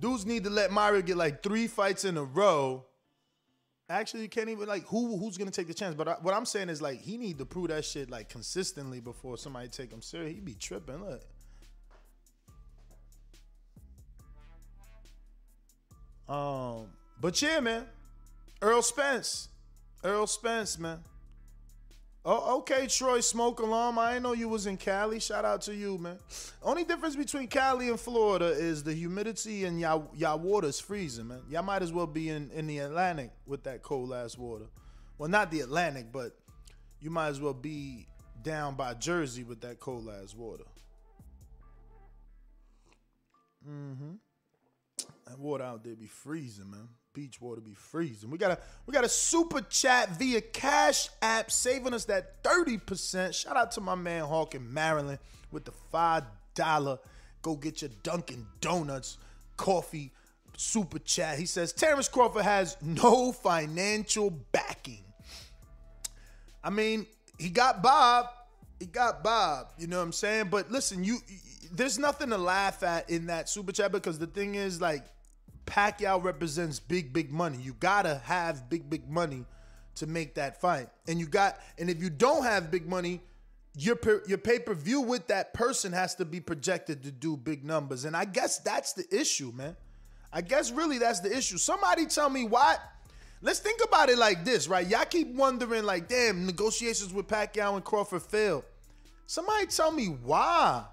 Dudes need to let Mario get like three fights in a row. Actually, you can't even like who who's gonna take the chance. But I, what I'm saying is like he need to prove that shit like consistently before somebody take him serious. He'd be tripping. Look. Um, but yeah, man. Earl Spence. Earl Spence, man. Oh, okay, Troy Smoke Alarm. I didn't know you was in Cali. Shout out to you, man. Only difference between Cali and Florida is the humidity and y'all y'all water's freezing, man. Y'all might as well be in, in the Atlantic with that cold ass water. Well, not the Atlantic, but you might as well be down by Jersey with that cold ass water. Mm-hmm. That water out there be freezing, man. Beach water be freezing. We got a we got a super chat via Cash App saving us that 30%. Shout out to my man Hawk in Maryland with the five dollar. Go get your Dunkin' Donuts coffee super chat. He says Terence Crawford has no financial backing. I mean, he got Bob. He got Bob. You know what I'm saying? But listen, you there's nothing to laugh at in that super chat because the thing is like Pacquiao represents big, big money. You gotta have big, big money to make that fight. And you got, and if you don't have big money, your your pay per view with that person has to be projected to do big numbers. And I guess that's the issue, man. I guess really that's the issue. Somebody tell me why. Let's think about it like this, right? Y'all keep wondering, like, damn, negotiations with Pacquiao and Crawford failed. Somebody tell me why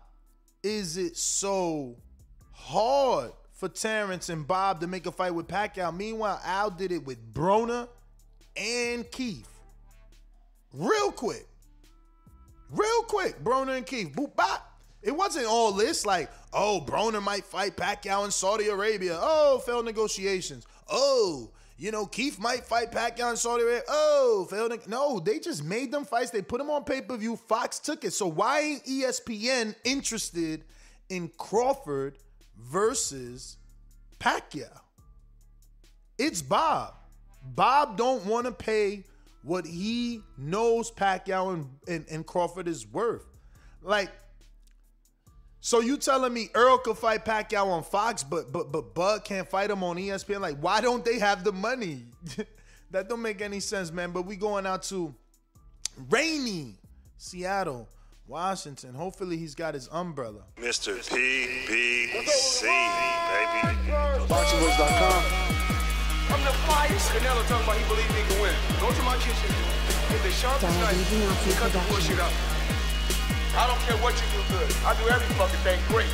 is it so hard for Terence and Bob to make a fight with Pacquiao? Meanwhile, Al did it with Broner and Keith. Real quick. Real quick, Broner and Keith. Boop bop. It wasn't all this like, oh, Broner might fight Pacquiao in Saudi Arabia. Oh, failed negotiations. Oh, you know, Keith might fight Pacquiao in Saudi Arabia. Oh, failed. No, they just made them fights. They put them on pay per view. Fox took it. So why ain't ESPN interested in Crawford versus Pacquiao? It's Bob. Bob don't want to pay what he knows Pacquiao and, and, and, Crawford is worth. Like, so you telling me Earl could fight Pacquiao on Fox, but but but Bud can't fight him on ESPN? Like, why don't they have the money? that don't make any sense, man. But we going out to rainy Seattle, Washington. Hopefully he's got his umbrella. Mr. PBC, baby. BoxingVoice.com. I'm the flyest. Canelo talking about he believes he can win. Go to my kitchen. Get the sharpest knife. Cut the bullshit out. I don't care what you do good. I do every fucking thing great.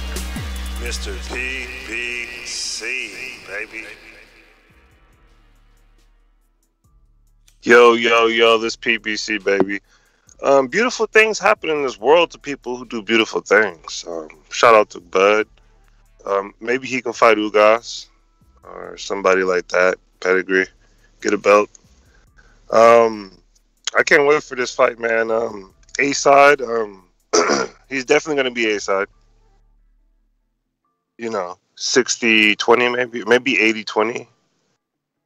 Mr. PBC, baby. Yo, yo, yo, this PBC, baby. Um, beautiful things happen in this world to people who do beautiful things. Um, shout out to Bud. Um, maybe he can fight Ugas or somebody like that, pedigree, get a belt. Um, I can't wait for this fight, man. Um, a side, um, he's definitely going to be a side. You know, 60 20, maybe, maybe 80 20.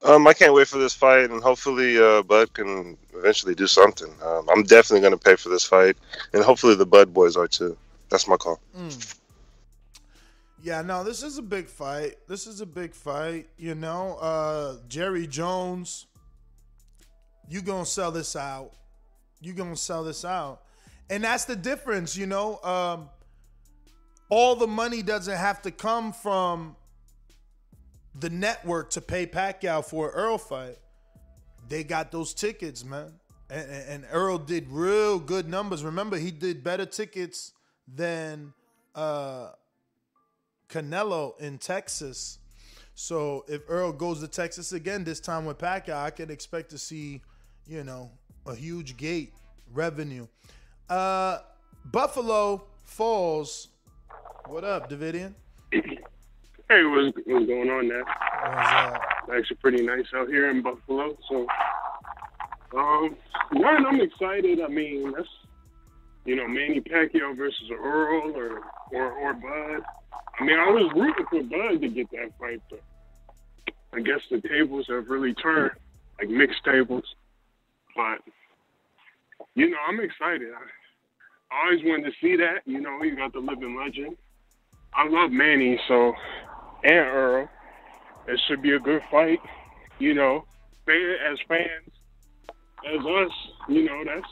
Um, I can't wait for this fight, and hopefully, uh, Bud can eventually do something. Um, I'm definitely going to pay for this fight, and hopefully, the Bud boys are too. That's my call. Mm. Yeah, no, this is a big fight. This is a big fight. You know, uh, Jerry Jones, you gonna sell this out. You gonna sell this out, and that's the difference. You know, um, all the money doesn't have to come from the network to pay Pacquiao for Earl fight. They got those tickets, man. And, and, Earl did real good numbers. Remember, he did better tickets than uh, Canelo in Texas. So if Earl goes to Texas again, this time with Pacquiao, I can expect to see, you know, a huge gate revenue. Uh, Buffalo Falls. What up, Davidian? Hey, what's, what's going on there? What's Actually, pretty nice out here in Buffalo. So, um, one, I'm excited. I mean, that's you know Manny Pacquiao versus Earl or or or Bud. I mean, I was rooting for Bud to get that fight, but I guess the tables have really turned, like mixed tables. But you know, I'm excited. I, I always wanted to see that. You know, you got the living legend. I love Manny, so and Earl. It should be a good fight. You know, as fans, as us, you know, that's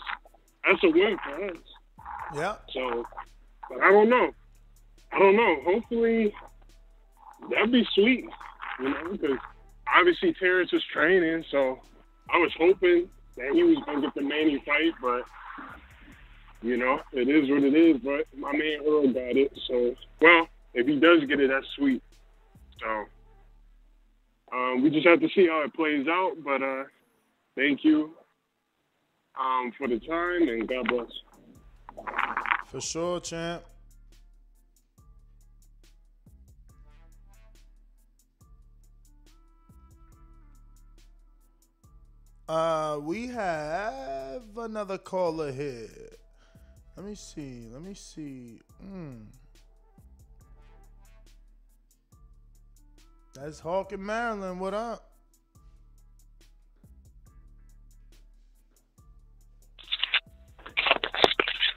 that's a win for us. Yeah. So, but I don't know. I don't know. Hopefully, that'd be sweet. You know, because obviously Terence is training, so I was hoping that he was gonna get the Manny fight, but you know, it is what it is. But my man Earl got it, so well, if he does get it, that's sweet. So um, we just have to see how it plays out. But uh, thank you um, for the time and God bless. For sure, champ. Uh, we have another caller here. Let me see. Let me see. Hmm. That's Hawk in Maryland. What up?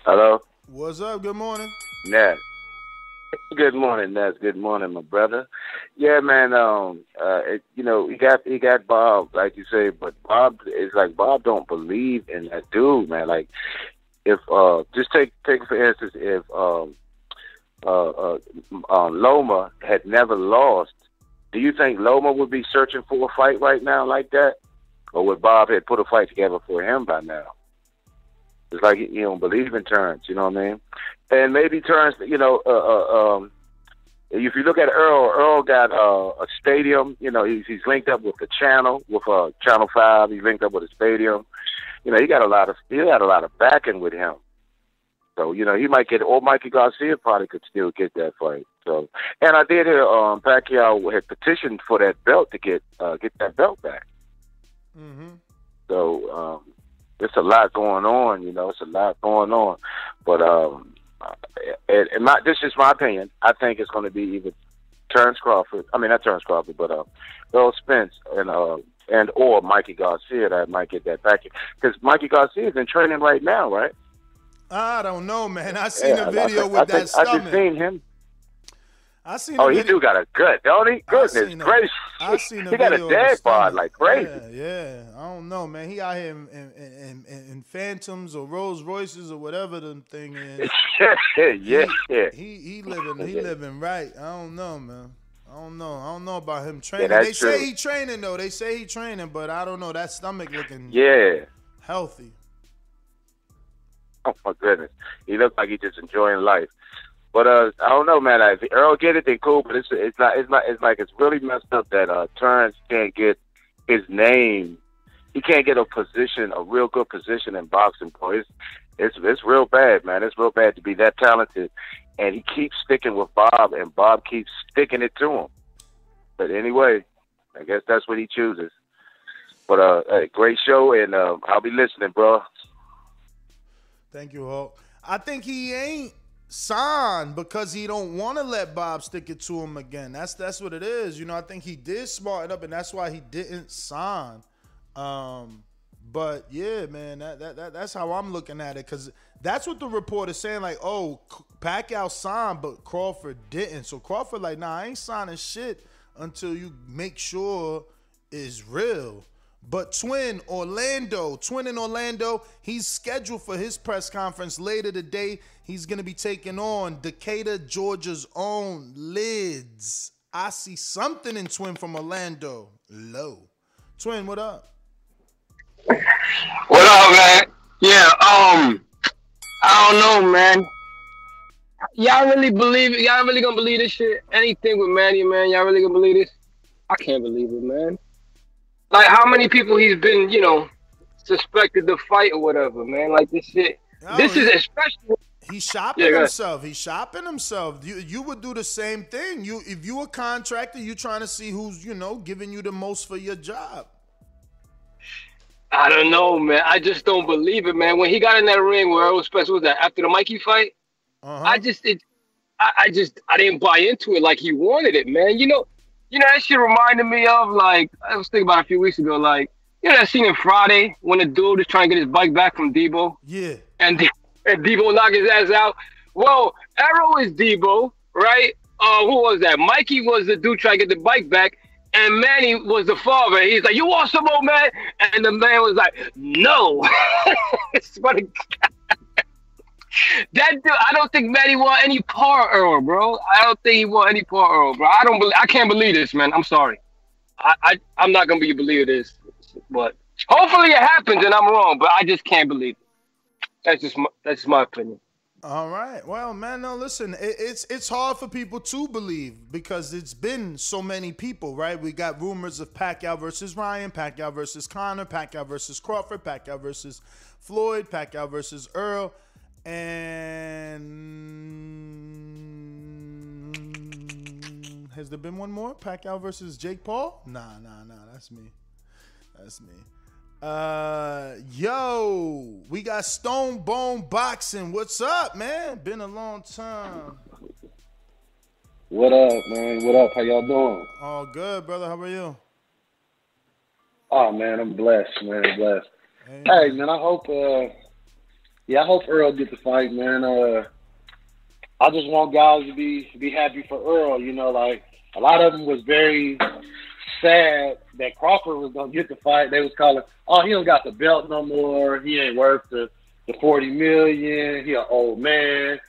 Hello. What's up? Good morning. Ness. Good morning, Ness. Good morning, my brother. Yeah, man. Um, uh, it, you know, he got he got Bob, like you say, but Bob is like Bob don't believe in that dude, man. Like, if uh, just take take for instance, if um, uh, uh, uh, Loma had never lost, do you think Loma would be searching for a fight right now like that, or would Bob had put a fight together for him by now? It's like you don't believe in Terence, you know what I mean? And maybe Terence, you know, uh, uh, um, if you look at Earl, Earl got uh, a stadium. You know, he's he's linked up with the channel, with uh, Channel Five. He's linked up with a stadium. You know, he got a lot of he got a lot of backing with him. So you know, he might get. Or Mikey Garcia probably could still get that fight. So, and I did hear um, Pacquiao had petitioned for that belt to get uh, get that belt back. Mm-hmm. So um, it's a lot going on, you know. It's a lot going on, but um, and, and my this is my opinion. I think it's going to be either Terence Crawford. I mean, not Terence Crawford, but uh, Earl Spence and uh, and or Mikey Garcia that might get that back because Mikey Garcia is in training right now, right? I don't know, man. I seen Yeah, a video I, with I that think, stomach. I just seen him. I seen. Oh, he do got a gut, don't he? Goodness gracious, I seen a he got a dad bod like crazy. Yeah, yeah. I don't know, man. He out here in, in, in, in, Phantoms or Rolls Royces or whatever the thing is. yeah, yeah. He he living he living right. I don't know, man. I don't know. I don't know about him training. that's they say he training though. They say he training, but I don't know. That stomach looking Yeah. healthy. Oh my goodness, he looks like he's just enjoying life. But uh, I don't know, man. If Earl get it, then cool. But it's it's not it's not it's like it's really messed up that uh Terence can't get his name. He can't get a position, a real good position in boxing, boy. It's it's it's real bad, man. It's real bad to be that talented, and he keeps sticking with Bob, and Bob keeps sticking it to him. But anyway, I guess that's what he chooses. But uh, great show, and uh, I'll be listening, bro. Thank you, Hawk. I think he ain't signed because he don't want to let Bob stick it to him again. That's that's what it is. You know, I think he did smarten up, and that's why he didn't sign. Um, but yeah, man, that, that, that that's how I'm looking at it because that's what the report is saying. Like, oh, Pacquiao signed, but Crawford didn't. So Crawford, like, nah, I ain't signing shit until you make sure is real. But Twin Orlando, Twin in Orlando, he's scheduled for his press conference later today. He's gonna be taking on Decatur, Georgia's own Lids. I see something in Twin from Orlando. Low. Twin, what up? What up, man? Yeah, um, I don't know, man. Y'all really believe it? Y'all really gonna believe this shit? Anything with Manny, man? Y'all really gonna believe this? I can't believe it, man. Like how many people he's been, you know, suspected to fight or whatever, man? Like this shit. this is especially. He's shopping Yeah, himself. He's shopping himself. You you would do the same thing. You if you a contractor, you trying to see who's you know giving you the most for your job. I don't know, man. I just don't believe it, man. When he got in that ring where Earl Spence was that after the Mikey fight, Uh-huh. I just it, I, I just I didn't buy into it like he wanted it, man. You know, you know that shit reminded me of like I was thinking about a few weeks ago, like you know that scene in Friday when the dude is trying to get his bike back from Debo, Yeah. and and Debo knocked his ass out. Well, Earl is Debo, right? Uh, who was that? Mikey was the dude trying to get the bike back, and Manny was the father. He's like, "You want some old man?" And the man was like, "No." it's funny. That dude, I don't think Manny want any part Earl, bro. I don't think he want any part Earl, bro. I don't. I can't believe this, man. I'm sorry. I, I I'm not gonna be believe this, but hopefully it happens and I'm wrong. But I just can't believe it. That's just my, that's just my opinion. All right. Well, man, no, listen. It, it's it's hard for people to believe because it's been so many people, right? We got rumors of Pacquiao versus Ryan, Pacquiao versus Conor, Pacquiao versus Crawford, Pacquiao versus Floyd, Pacquiao versus Earl, and has there been one more? Pacquiao versus Jake Paul? Nah, nah, nah. That's me. That's me. Uh, yo, we got Stone Bone Boxing. What's up, man? Been a long time. What up, man? What up? How y'all doing? All good, brother. How are you? Oh man, I'm blessed, man. I'm blessed. Hey, man, I hope uh yeah, I hope Earl gets the fight, man. Uh I just want guys to be be happy for Earl. You know, like a lot of them was very sad that Crawford was gonna get the fight. They was calling, oh, he don't got the belt no more. He ain't worth the the forty million. He an old man.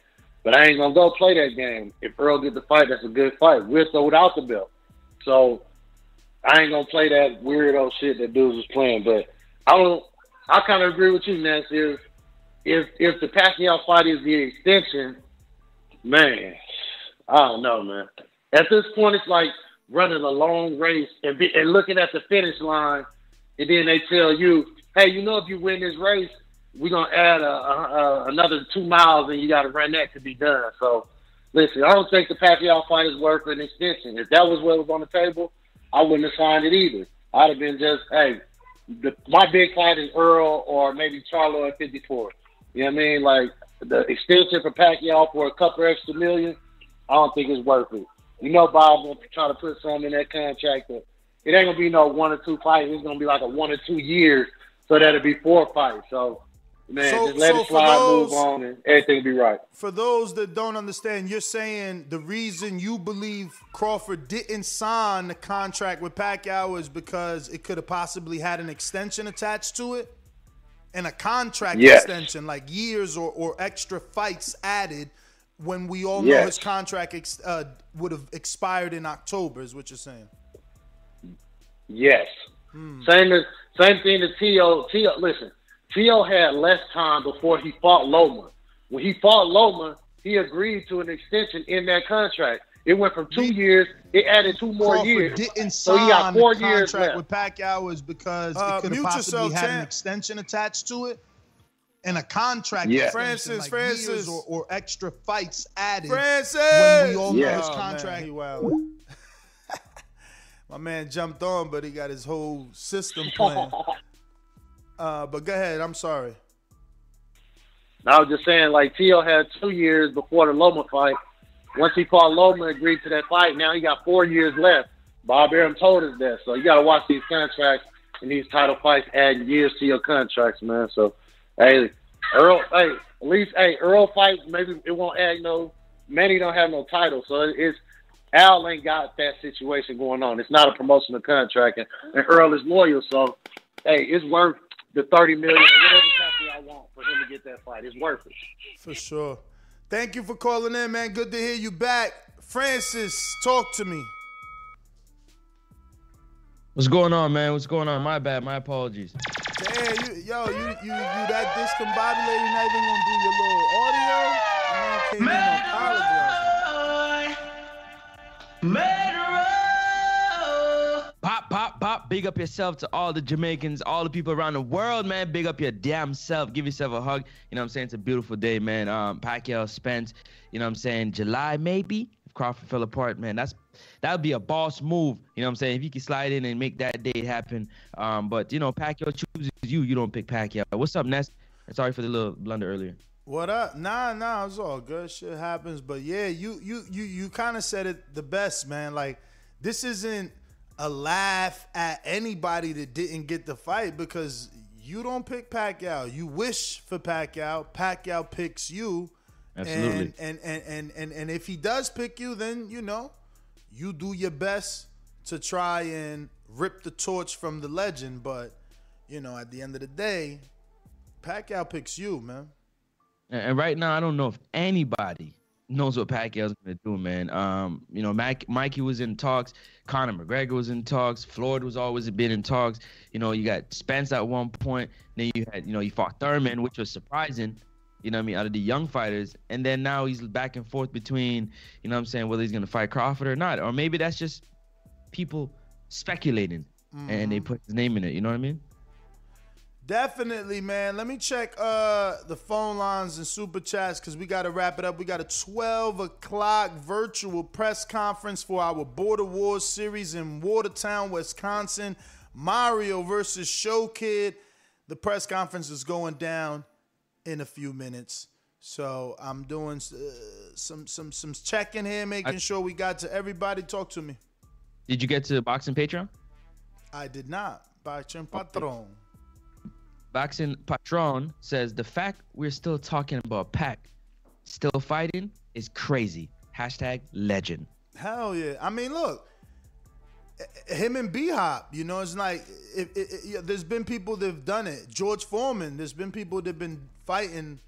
But I ain't gonna go play that game. If Earl get the fight, that's a good fight, with or without the belt. So I ain't gonna play that weirdo shit that dudes was playing. But I don't. I kind of agree with you, Ness. If if the Pacquiao fight is the extension, man, I don't know, man. At this point, it's like running a long race and be, and looking at the finish line, and then they tell you, hey, you know, if you win this race, we're gonna add a, a, a, another two miles, and you got to run that to be done. So, listen, I don't think the Pacquiao fight is worth an extension. If that was what was on the table, I wouldn't have signed it either. I'd have been just, hey, the, my big fight is Earl or maybe Charlo at 54. You know what I mean? Like the extension for Pacquiao for a couple extra million, I don't think it's worth it. You know, Bob will try to put some in that contract, but it ain't gonna be no one or two fights. It's gonna be like a one or two years, so that'll be four fights. So, man, So- just let so it slide, those- move on, and everything will be right. For those that don't understand, you're saying the reason you believe Crawford didn't sign the contract with Pacquiao is because it could have possibly had an extension attached to it? And a contract Yes. extension, like years or, or extra fights added when we all know his contract ex- uh, would have expired in October, is what you're saying. Yes. Hmm. Same as same thing to Tio. Tio, listen, Tio had less time before he fought Loma. When he fought Loma, he agreed to an extension in that contract. It went from two years. It added two more Crawford years. didn't so he got four the years left. with Pacquiao is because Uh, it could have possibly yourself, had an extension attached to it, and a contract. Yeah. Francis, like Francis. years or, or extra fights added. Francis! when we all know Yeah. his Oh, man, contract. he wild. My man jumped on, but he got his whole system plan. uh, but go ahead. I'm sorry. I was just saying, like Tio had two years before the Loma fight. Once he fought Loma, and agreed to that fight. Now he got four years left. Bob Arum told us that, so you got to watch these contracts and these title fights adding years to your contracts, man. So, hey, Earl, hey, at least, hey, Earl fight maybe it won't add no. Manny don't have no title, so it's Al ain't got that situation going on. It's not a promotional contract, and, and Earl is loyal, so hey, it's worth the thirty million or whatever I want for him to get that fight. It's worth it. For sure. Thank you for calling in, man. Good to hear you back. Francis, talk to me. What's going on, man? What's going on? My bad. My apologies. Damn, you, yo, you, you, you that discombobulated, you not even gonna do your little audio? Man, came in and apologized. Pop, pop, pop. Big up yourself to all the Jamaicans, all the people around the world, man. Big up your damn self. Give yourself a hug. You know what I'm saying? It's a beautiful day, man. Um, Pacquiao, Spence, you know what I'm saying? July, maybe? If Crawford fell apart, man, that's that would be a boss move. You know what I'm saying? If you can slide in and make that day happen. Um, but you know, Pacquiao chooses you. You don't pick Pacquiao. What's up, Ness? Sorry for the little blunder earlier. What up? Nah, nah, it's all good. Shit happens. But yeah, you you you you kind of said it the best, man. Like this isn't a laugh at anybody that didn't get the fight because you don't pick Pacquiao. You wish for Pacquiao. Pacquiao picks you. Absolutely. And and and and and, and if he does pick you, then you know, you do your best to try and rip the torch from the legend. But you know, at the end of the day, Pacquiao picks you, man. And, and right now, I don't know if anybody knows what Pacquiao's gonna do, man. Um, you know, Mac, Mikey was in talks, Conor McGregor was in talks, Floyd was always been in talks. You know, you got Spence at one point, then you had, you know, you fought Thurman, which was surprising. You know what I mean, out of the young fighters, and then now he's back and forth between, you know what I'm saying, whether he's gonna fight Crawford or not, or maybe that's just people speculating and they put his name in it. You know what I mean? Definitely, man. Let me check uh the phone lines and super chats because we got to wrap it up. We got a 12 o'clock virtual press conference for our Border Wars series in Watertown, Wisconsin. Mario versus Show Kid. The press conference is going down in a few minutes. So I'm doing uh, some some some checking here, making I- sure we got to everybody. Talk to me. Did you get to the boxing Patreon? I did not. Bachin Patron. Boxing Patron says the fact we're still talking about Pac still fighting is crazy. Hashtag legend. Hell yeah. I mean, look, him and B Hop, you know, it's like it, it, it, yeah, there's been people that've done it. George Foreman, there's been people that've been fighting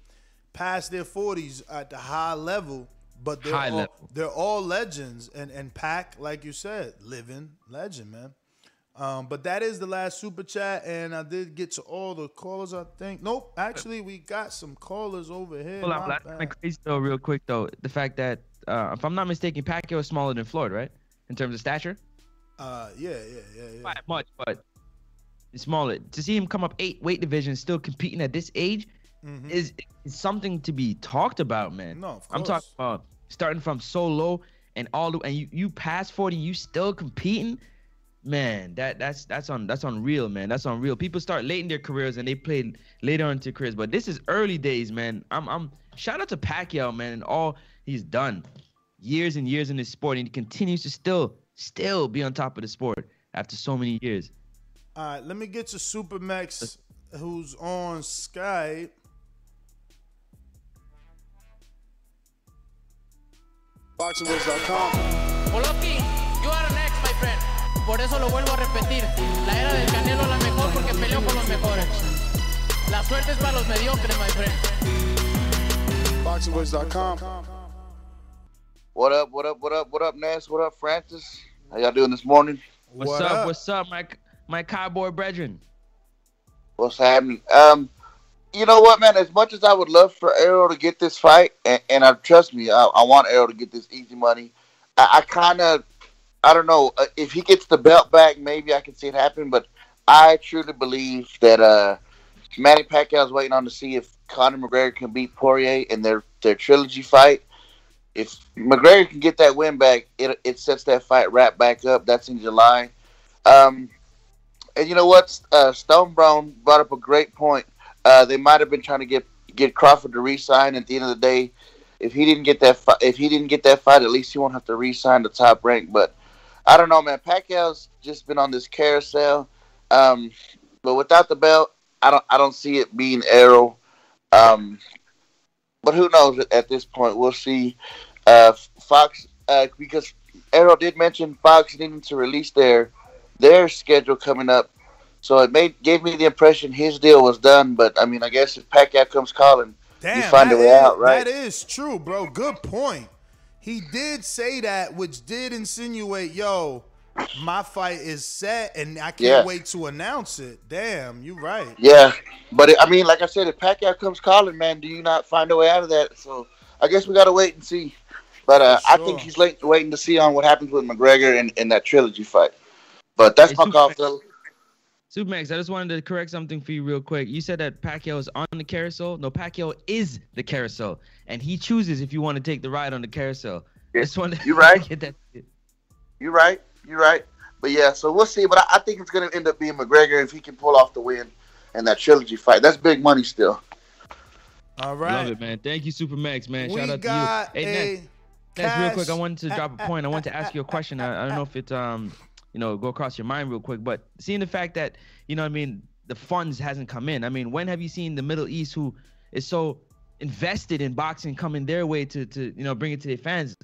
past their 40s at the high level, but they're High all, level. they're all legends. And and Pac, like you said, living legend, man. Um, but that is the last super chat, and I did get to all the callers. I think. Nope, actually, we got some callers over here. Hold on, My that's bad. kind of crazy though. Real quick though, the fact that uh, if I'm not mistaken, Pacquiao is smaller than Floyd, right? In terms of stature, Uh, yeah, yeah, yeah, yeah. not much, but smaller. To see him come up eight weight divisions, still competing at this age, Mhm. is, is something to be talked about, man. No, of I'm talking about starting from so low and all the and you you past 40, you still competing. Man, that that's that's on that's unreal, man. That's unreal. People start late in their careers and they play later on into their careers, but this is early days, man. I'm I'm shout out to Pacquiao, man, and all he's done. Years and years in this sport, and he continues to still still be on top of the sport after so many years. All right, let me get to Supermax, who's on Skype. BoxingWords.com. Por eso lo vuelvo a repetir. La era del Canelo es la mejor porque peleó con los mejores. La suerte es para los mediocres, my friend. BoxingWords.com. What up? What up? What up? What up, Ness? What up, Francis? How y'all doing this morning? What's up? What's up, my my cowboy brethren? What's happening? Um, you know what, man? As much as I would love for Arrow to get this fight, and, and uh, trust me, I, I want Arrow to get this easy money. I, I kind of, I don't know, uh, if he gets the belt back, maybe I can see it happen. But I truly believe that uh, Manny Pacquiao's waiting on to see if Conor McGregor can beat Poirier in their their trilogy fight. If McGregor can get that win back, it it sets that fight right back up. That's in July. Um, and you know what? Uh, Stone Brown brought up a great point. Uh, they might have been trying to get get Crawford to re-sign. At the end of the day, if he didn't get that fi- if he didn't get that fight, at least he won't have to re-sign the top rank. But I don't know, man. Pacquiao's just been on this carousel. Um, but without the belt, I don't I don't see it being Arrow. Um, but who knows at- this point? We'll see. Uh, Fox, uh, because Arrow did mention Fox needing to release their their schedule coming up. So it made gave me the impression his deal was done. But I mean, I guess if Pacquiao comes calling, Damn, You find a way is- out, right? That is true, bro. Good point. He did say that, which did insinuate, yo, my fight is set, and I can't Yeah. wait to announce it. Damn, you're right. Yeah, but it, I mean, like I said, if Pacquiao comes calling, man, do you not find a way out of that? So I guess we got to wait and see. But uh, For I think he's late, waiting to see on what happens with McGregor in, in that trilogy fight. But that's Hey, my Supermax. call, fella. Supermax, I just wanted to correct something for you real quick. You said that Pacquiao is on the carousel. No, Pacquiao is the carousel, and he chooses if you want to take the ride on the carousel. Just wanted You're right. Get that. You're right. You're right. But yeah, so we'll see. But I, I think it's going to end up being McGregor if he can pull off the win in that trilogy fight. That's big money still. All right. Love it, man. Thank you, Supermax, man. We Shout out got to you. Hey, a Ness, Ness, real quick, I wanted to drop a point. I wanted to ask you a question. I, I don't know if it um, you know, go across your mind real quick, but seeing the fact that you know, what I mean, the funds hasn't come in. I mean, when have you seen the Middle East who is so invested in boxing coming their way to to you know bring it to their fans?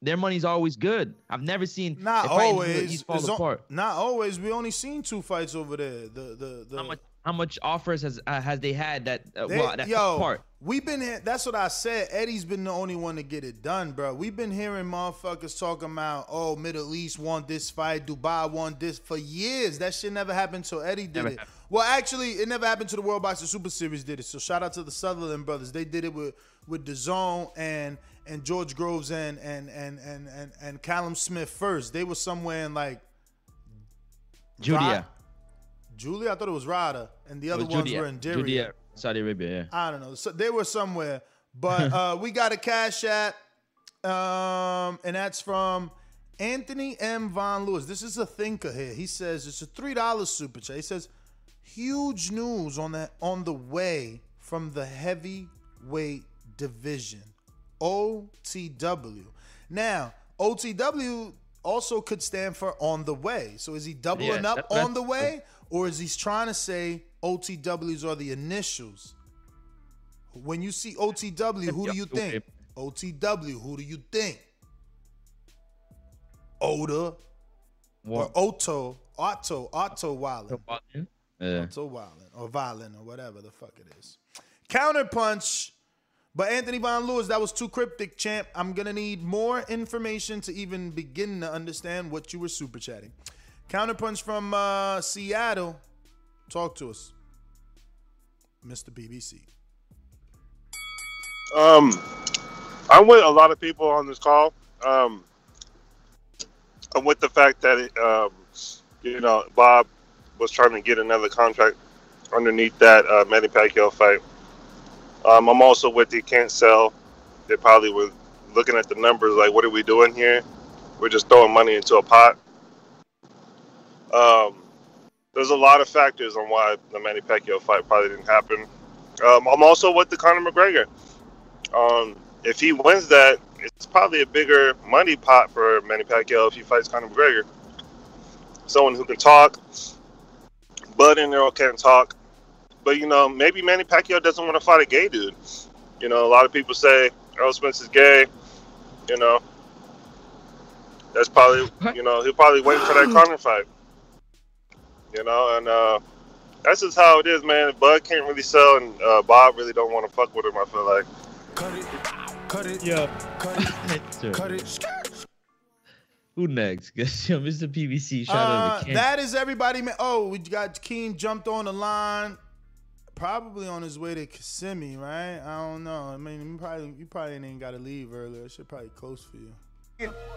Their money's always good. I've never seen Not a in the Middle always. East fall It's apart. not always. We only seen two fights over there. The the the. How much how much offers has uh, has they had that uh, They- well, that yo, apart? We've been here. That's what I said. Eddie's been the only one to get it done, bro. We've been hearing motherfuckers talking about, oh, Middle East want this fight, Dubai want this for years. That shit never happened till Eddie did Never it. happened. Well, actually, it never happened to the World Boxing Super Series did it. So shout out to the Sauerland brothers. They did it with with DAZN and and George Groves and and and and and, and Callum Smith first. They were somewhere in like Julia. Julia. I thought it was Rada, and the other ones Julia. were in Diriyah. Saudi Arabia, yeah. I don't know. So they were somewhere, but uh, we got a cash app, um, and that's from Anthony M. Von Lewis. This is a thinker here. He says it's a three dollars super chat. He says huge news on that on the way from the heavyweight division, OTW. Now OTW also could stand for on the way. So is he doubling Yeah, up that- on the way, or is he trying to say OTWs are the initials? When you see OTW, who do you think? OTW, who do you think? Oda or Otto, Otto, Otto Wildin. Yeah. Otto Wildin or Violin or whatever the fuck it is. Counterpunch. But Anthony Von Lewis, that was too cryptic, champ. I'm gonna need more information to even begin to understand what you were super chatting. Counterpunch from uh, Seattle. Talk to us, Mr. BBC. Um, I'm with a lot of people on this call. Um, I'm with the fact that it, um, you know Bob was trying to get another contract underneath that uh, Manny Pacquiao fight. Um, I'm also with the can't sell. They probably were looking at the numbers like, what are we doing here? We're just throwing money into a pot. Um, there's a lot of factors on why the Manny Pacquiao fight probably didn't happen. Um, I'm also with the Conor McGregor. Um, if he wins that, it's probably a bigger money pot for Manny Pacquiao if he fights Conor McGregor. Someone who can talk. Bud and Earl can't talk. But, you know, maybe Manny Pacquiao doesn't want to fight a gay dude. You know, a lot of people say Earl Spence is gay. You know, that's probably, you know, he'll probably wait for that Conor fight. You know, and uh, that's just how it is, man. Bud can't really sell, and uh, Bob really don't want to fuck with him, I feel like. Cut it. Cut it. Yeah. Cut it. Cut it. Who next? Guess yo, Mr. PVC. Shout Uh, out to Ken. that is everybody. Man. Oh, we got Keen jumped on the line. Probably on his way to Kissimmee, right? I don't know. I mean, you probably you probably ain't got to leave earlier. It should probably close for you.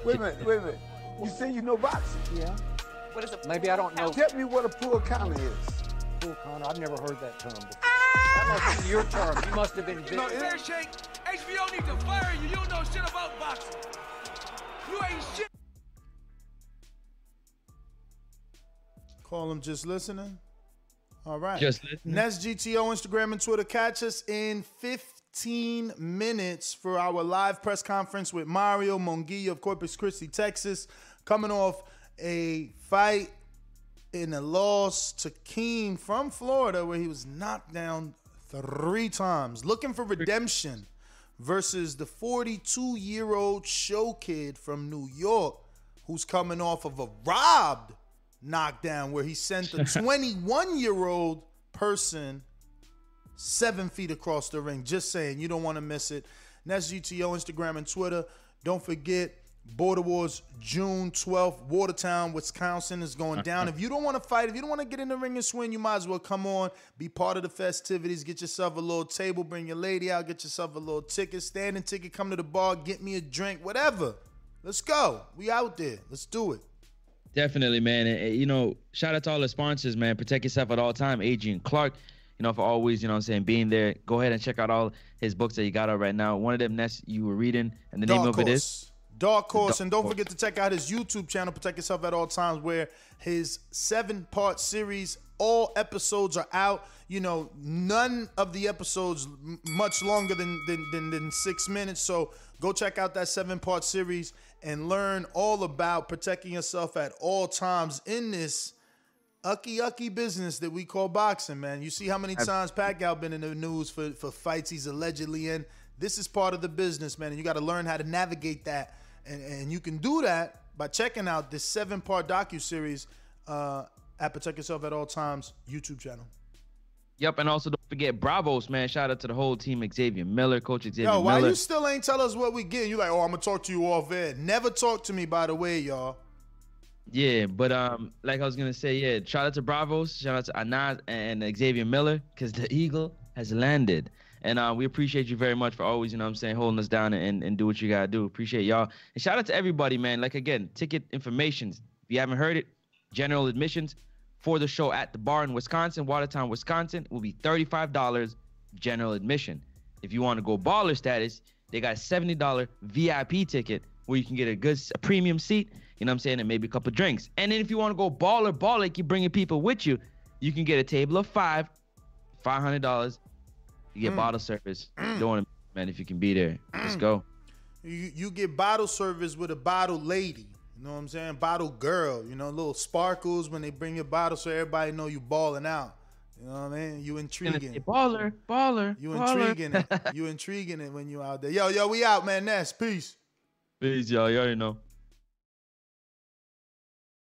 Wait a minute, wait a minute. You say you know boxing? Yeah. What is it? Maybe I don't know. Tell me what a pull counter is. Pull counter. I've never heard that term before. Ah! That must have been your term. You must have been. You know, fair shake. HBO needs to fire you. You don't know shit about boxing. You ain't shit. Call him just listening. All right. Just listening. Nest GTO, Instagram, and Twitter. Catch us in 15 minutes for our live press conference with Mario Monguilla of Corpus Christi, Texas, coming off a fight in a loss to Keem from Florida where he was knocked down three times, looking for redemption versus the 42 year old show kid from New York who's coming off of a robbed knockdown where he sent a 21 year old person seven feet across the ring. Just saying, you don't want to miss it. That's GTO, Instagram, and Twitter. Don't forget, Border Wars, June 12th, Watertown, Wisconsin is going mm-hmm. down. If you don't want to fight, if you don't want to get in the ring and swing, you might as well come on, be part of the festivities, get yourself a little table, bring your lady out, get yourself a little ticket, standing ticket, come to the bar, get me a drink, whatever. Let's go. We out there. Let's do it. Definitely, man. And, you know, shout out to all the sponsors, man. Protect yourself at all time. Adrian Clark, you know, for always, you know what I'm saying, being there. Go ahead and check out all his books that you got out right now. One of them, Ness, you were reading, and the name Dark of it is Dark Horse. Dark and don't Horse. forget to check out his YouTube channel, Protect Yourself at All Times, where his seven part series, all episodes are out. You know, none of the episodes much longer than, than, than, than six minutes. So go check out that seven part series and learn all about protecting yourself at all times in this ucky ucky business that we call boxing, man. You see how many times Pacquiao has been in the news for, for fights he's allegedly in. This is part of the business, man, and you got to learn how to navigate that. And, and you can do that by checking out this seven part docu series uh, at Protect Yourself at All Times YouTube channel. Yep, and also don't forget Bravos, man. Shout out to the whole team, Xavier Miller, Coach Xavier Yo, why Miller. you still ain't tell us what we get? You like, oh, I'm gonna talk to you off air. Never talk to me, by the way, y'all. Yeah, but um, like I was gonna say, yeah, shout out to Bravos, shout out to Anaz and Xavier Miller, because the Eagle has landed. And uh, we appreciate you very much for always, you know what I'm saying, holding us down and, and do what you gotta do. Appreciate y'all. And shout out to everybody, man. Like again, ticket information. If you haven't heard it, general admissions for the show at the bar in Wisconsin, Watertown, Wisconsin, will be $35 general admission. If you want to go baller status, they got a $70 VIP ticket where you can get a good a premium seat, you know what I'm saying, and maybe a couple drinks. And then if you want to go baller, baller, like you bringing people with you, you can get a table of five, $500. You get Mm. bottle service. Don't want to, man, if you can be there. Let's go. You you get bottle service with a bottle lady. You know what I'm saying? Bottle girl. You know, little sparkles when they bring your bottle so everybody know you balling out. You know what I mean? You intriguing. Baller, baller, You baller. intriguing it. You intriguing it when you out there. Yo, yo, we out, man. Ness. Peace. Peace, y'all. You already know.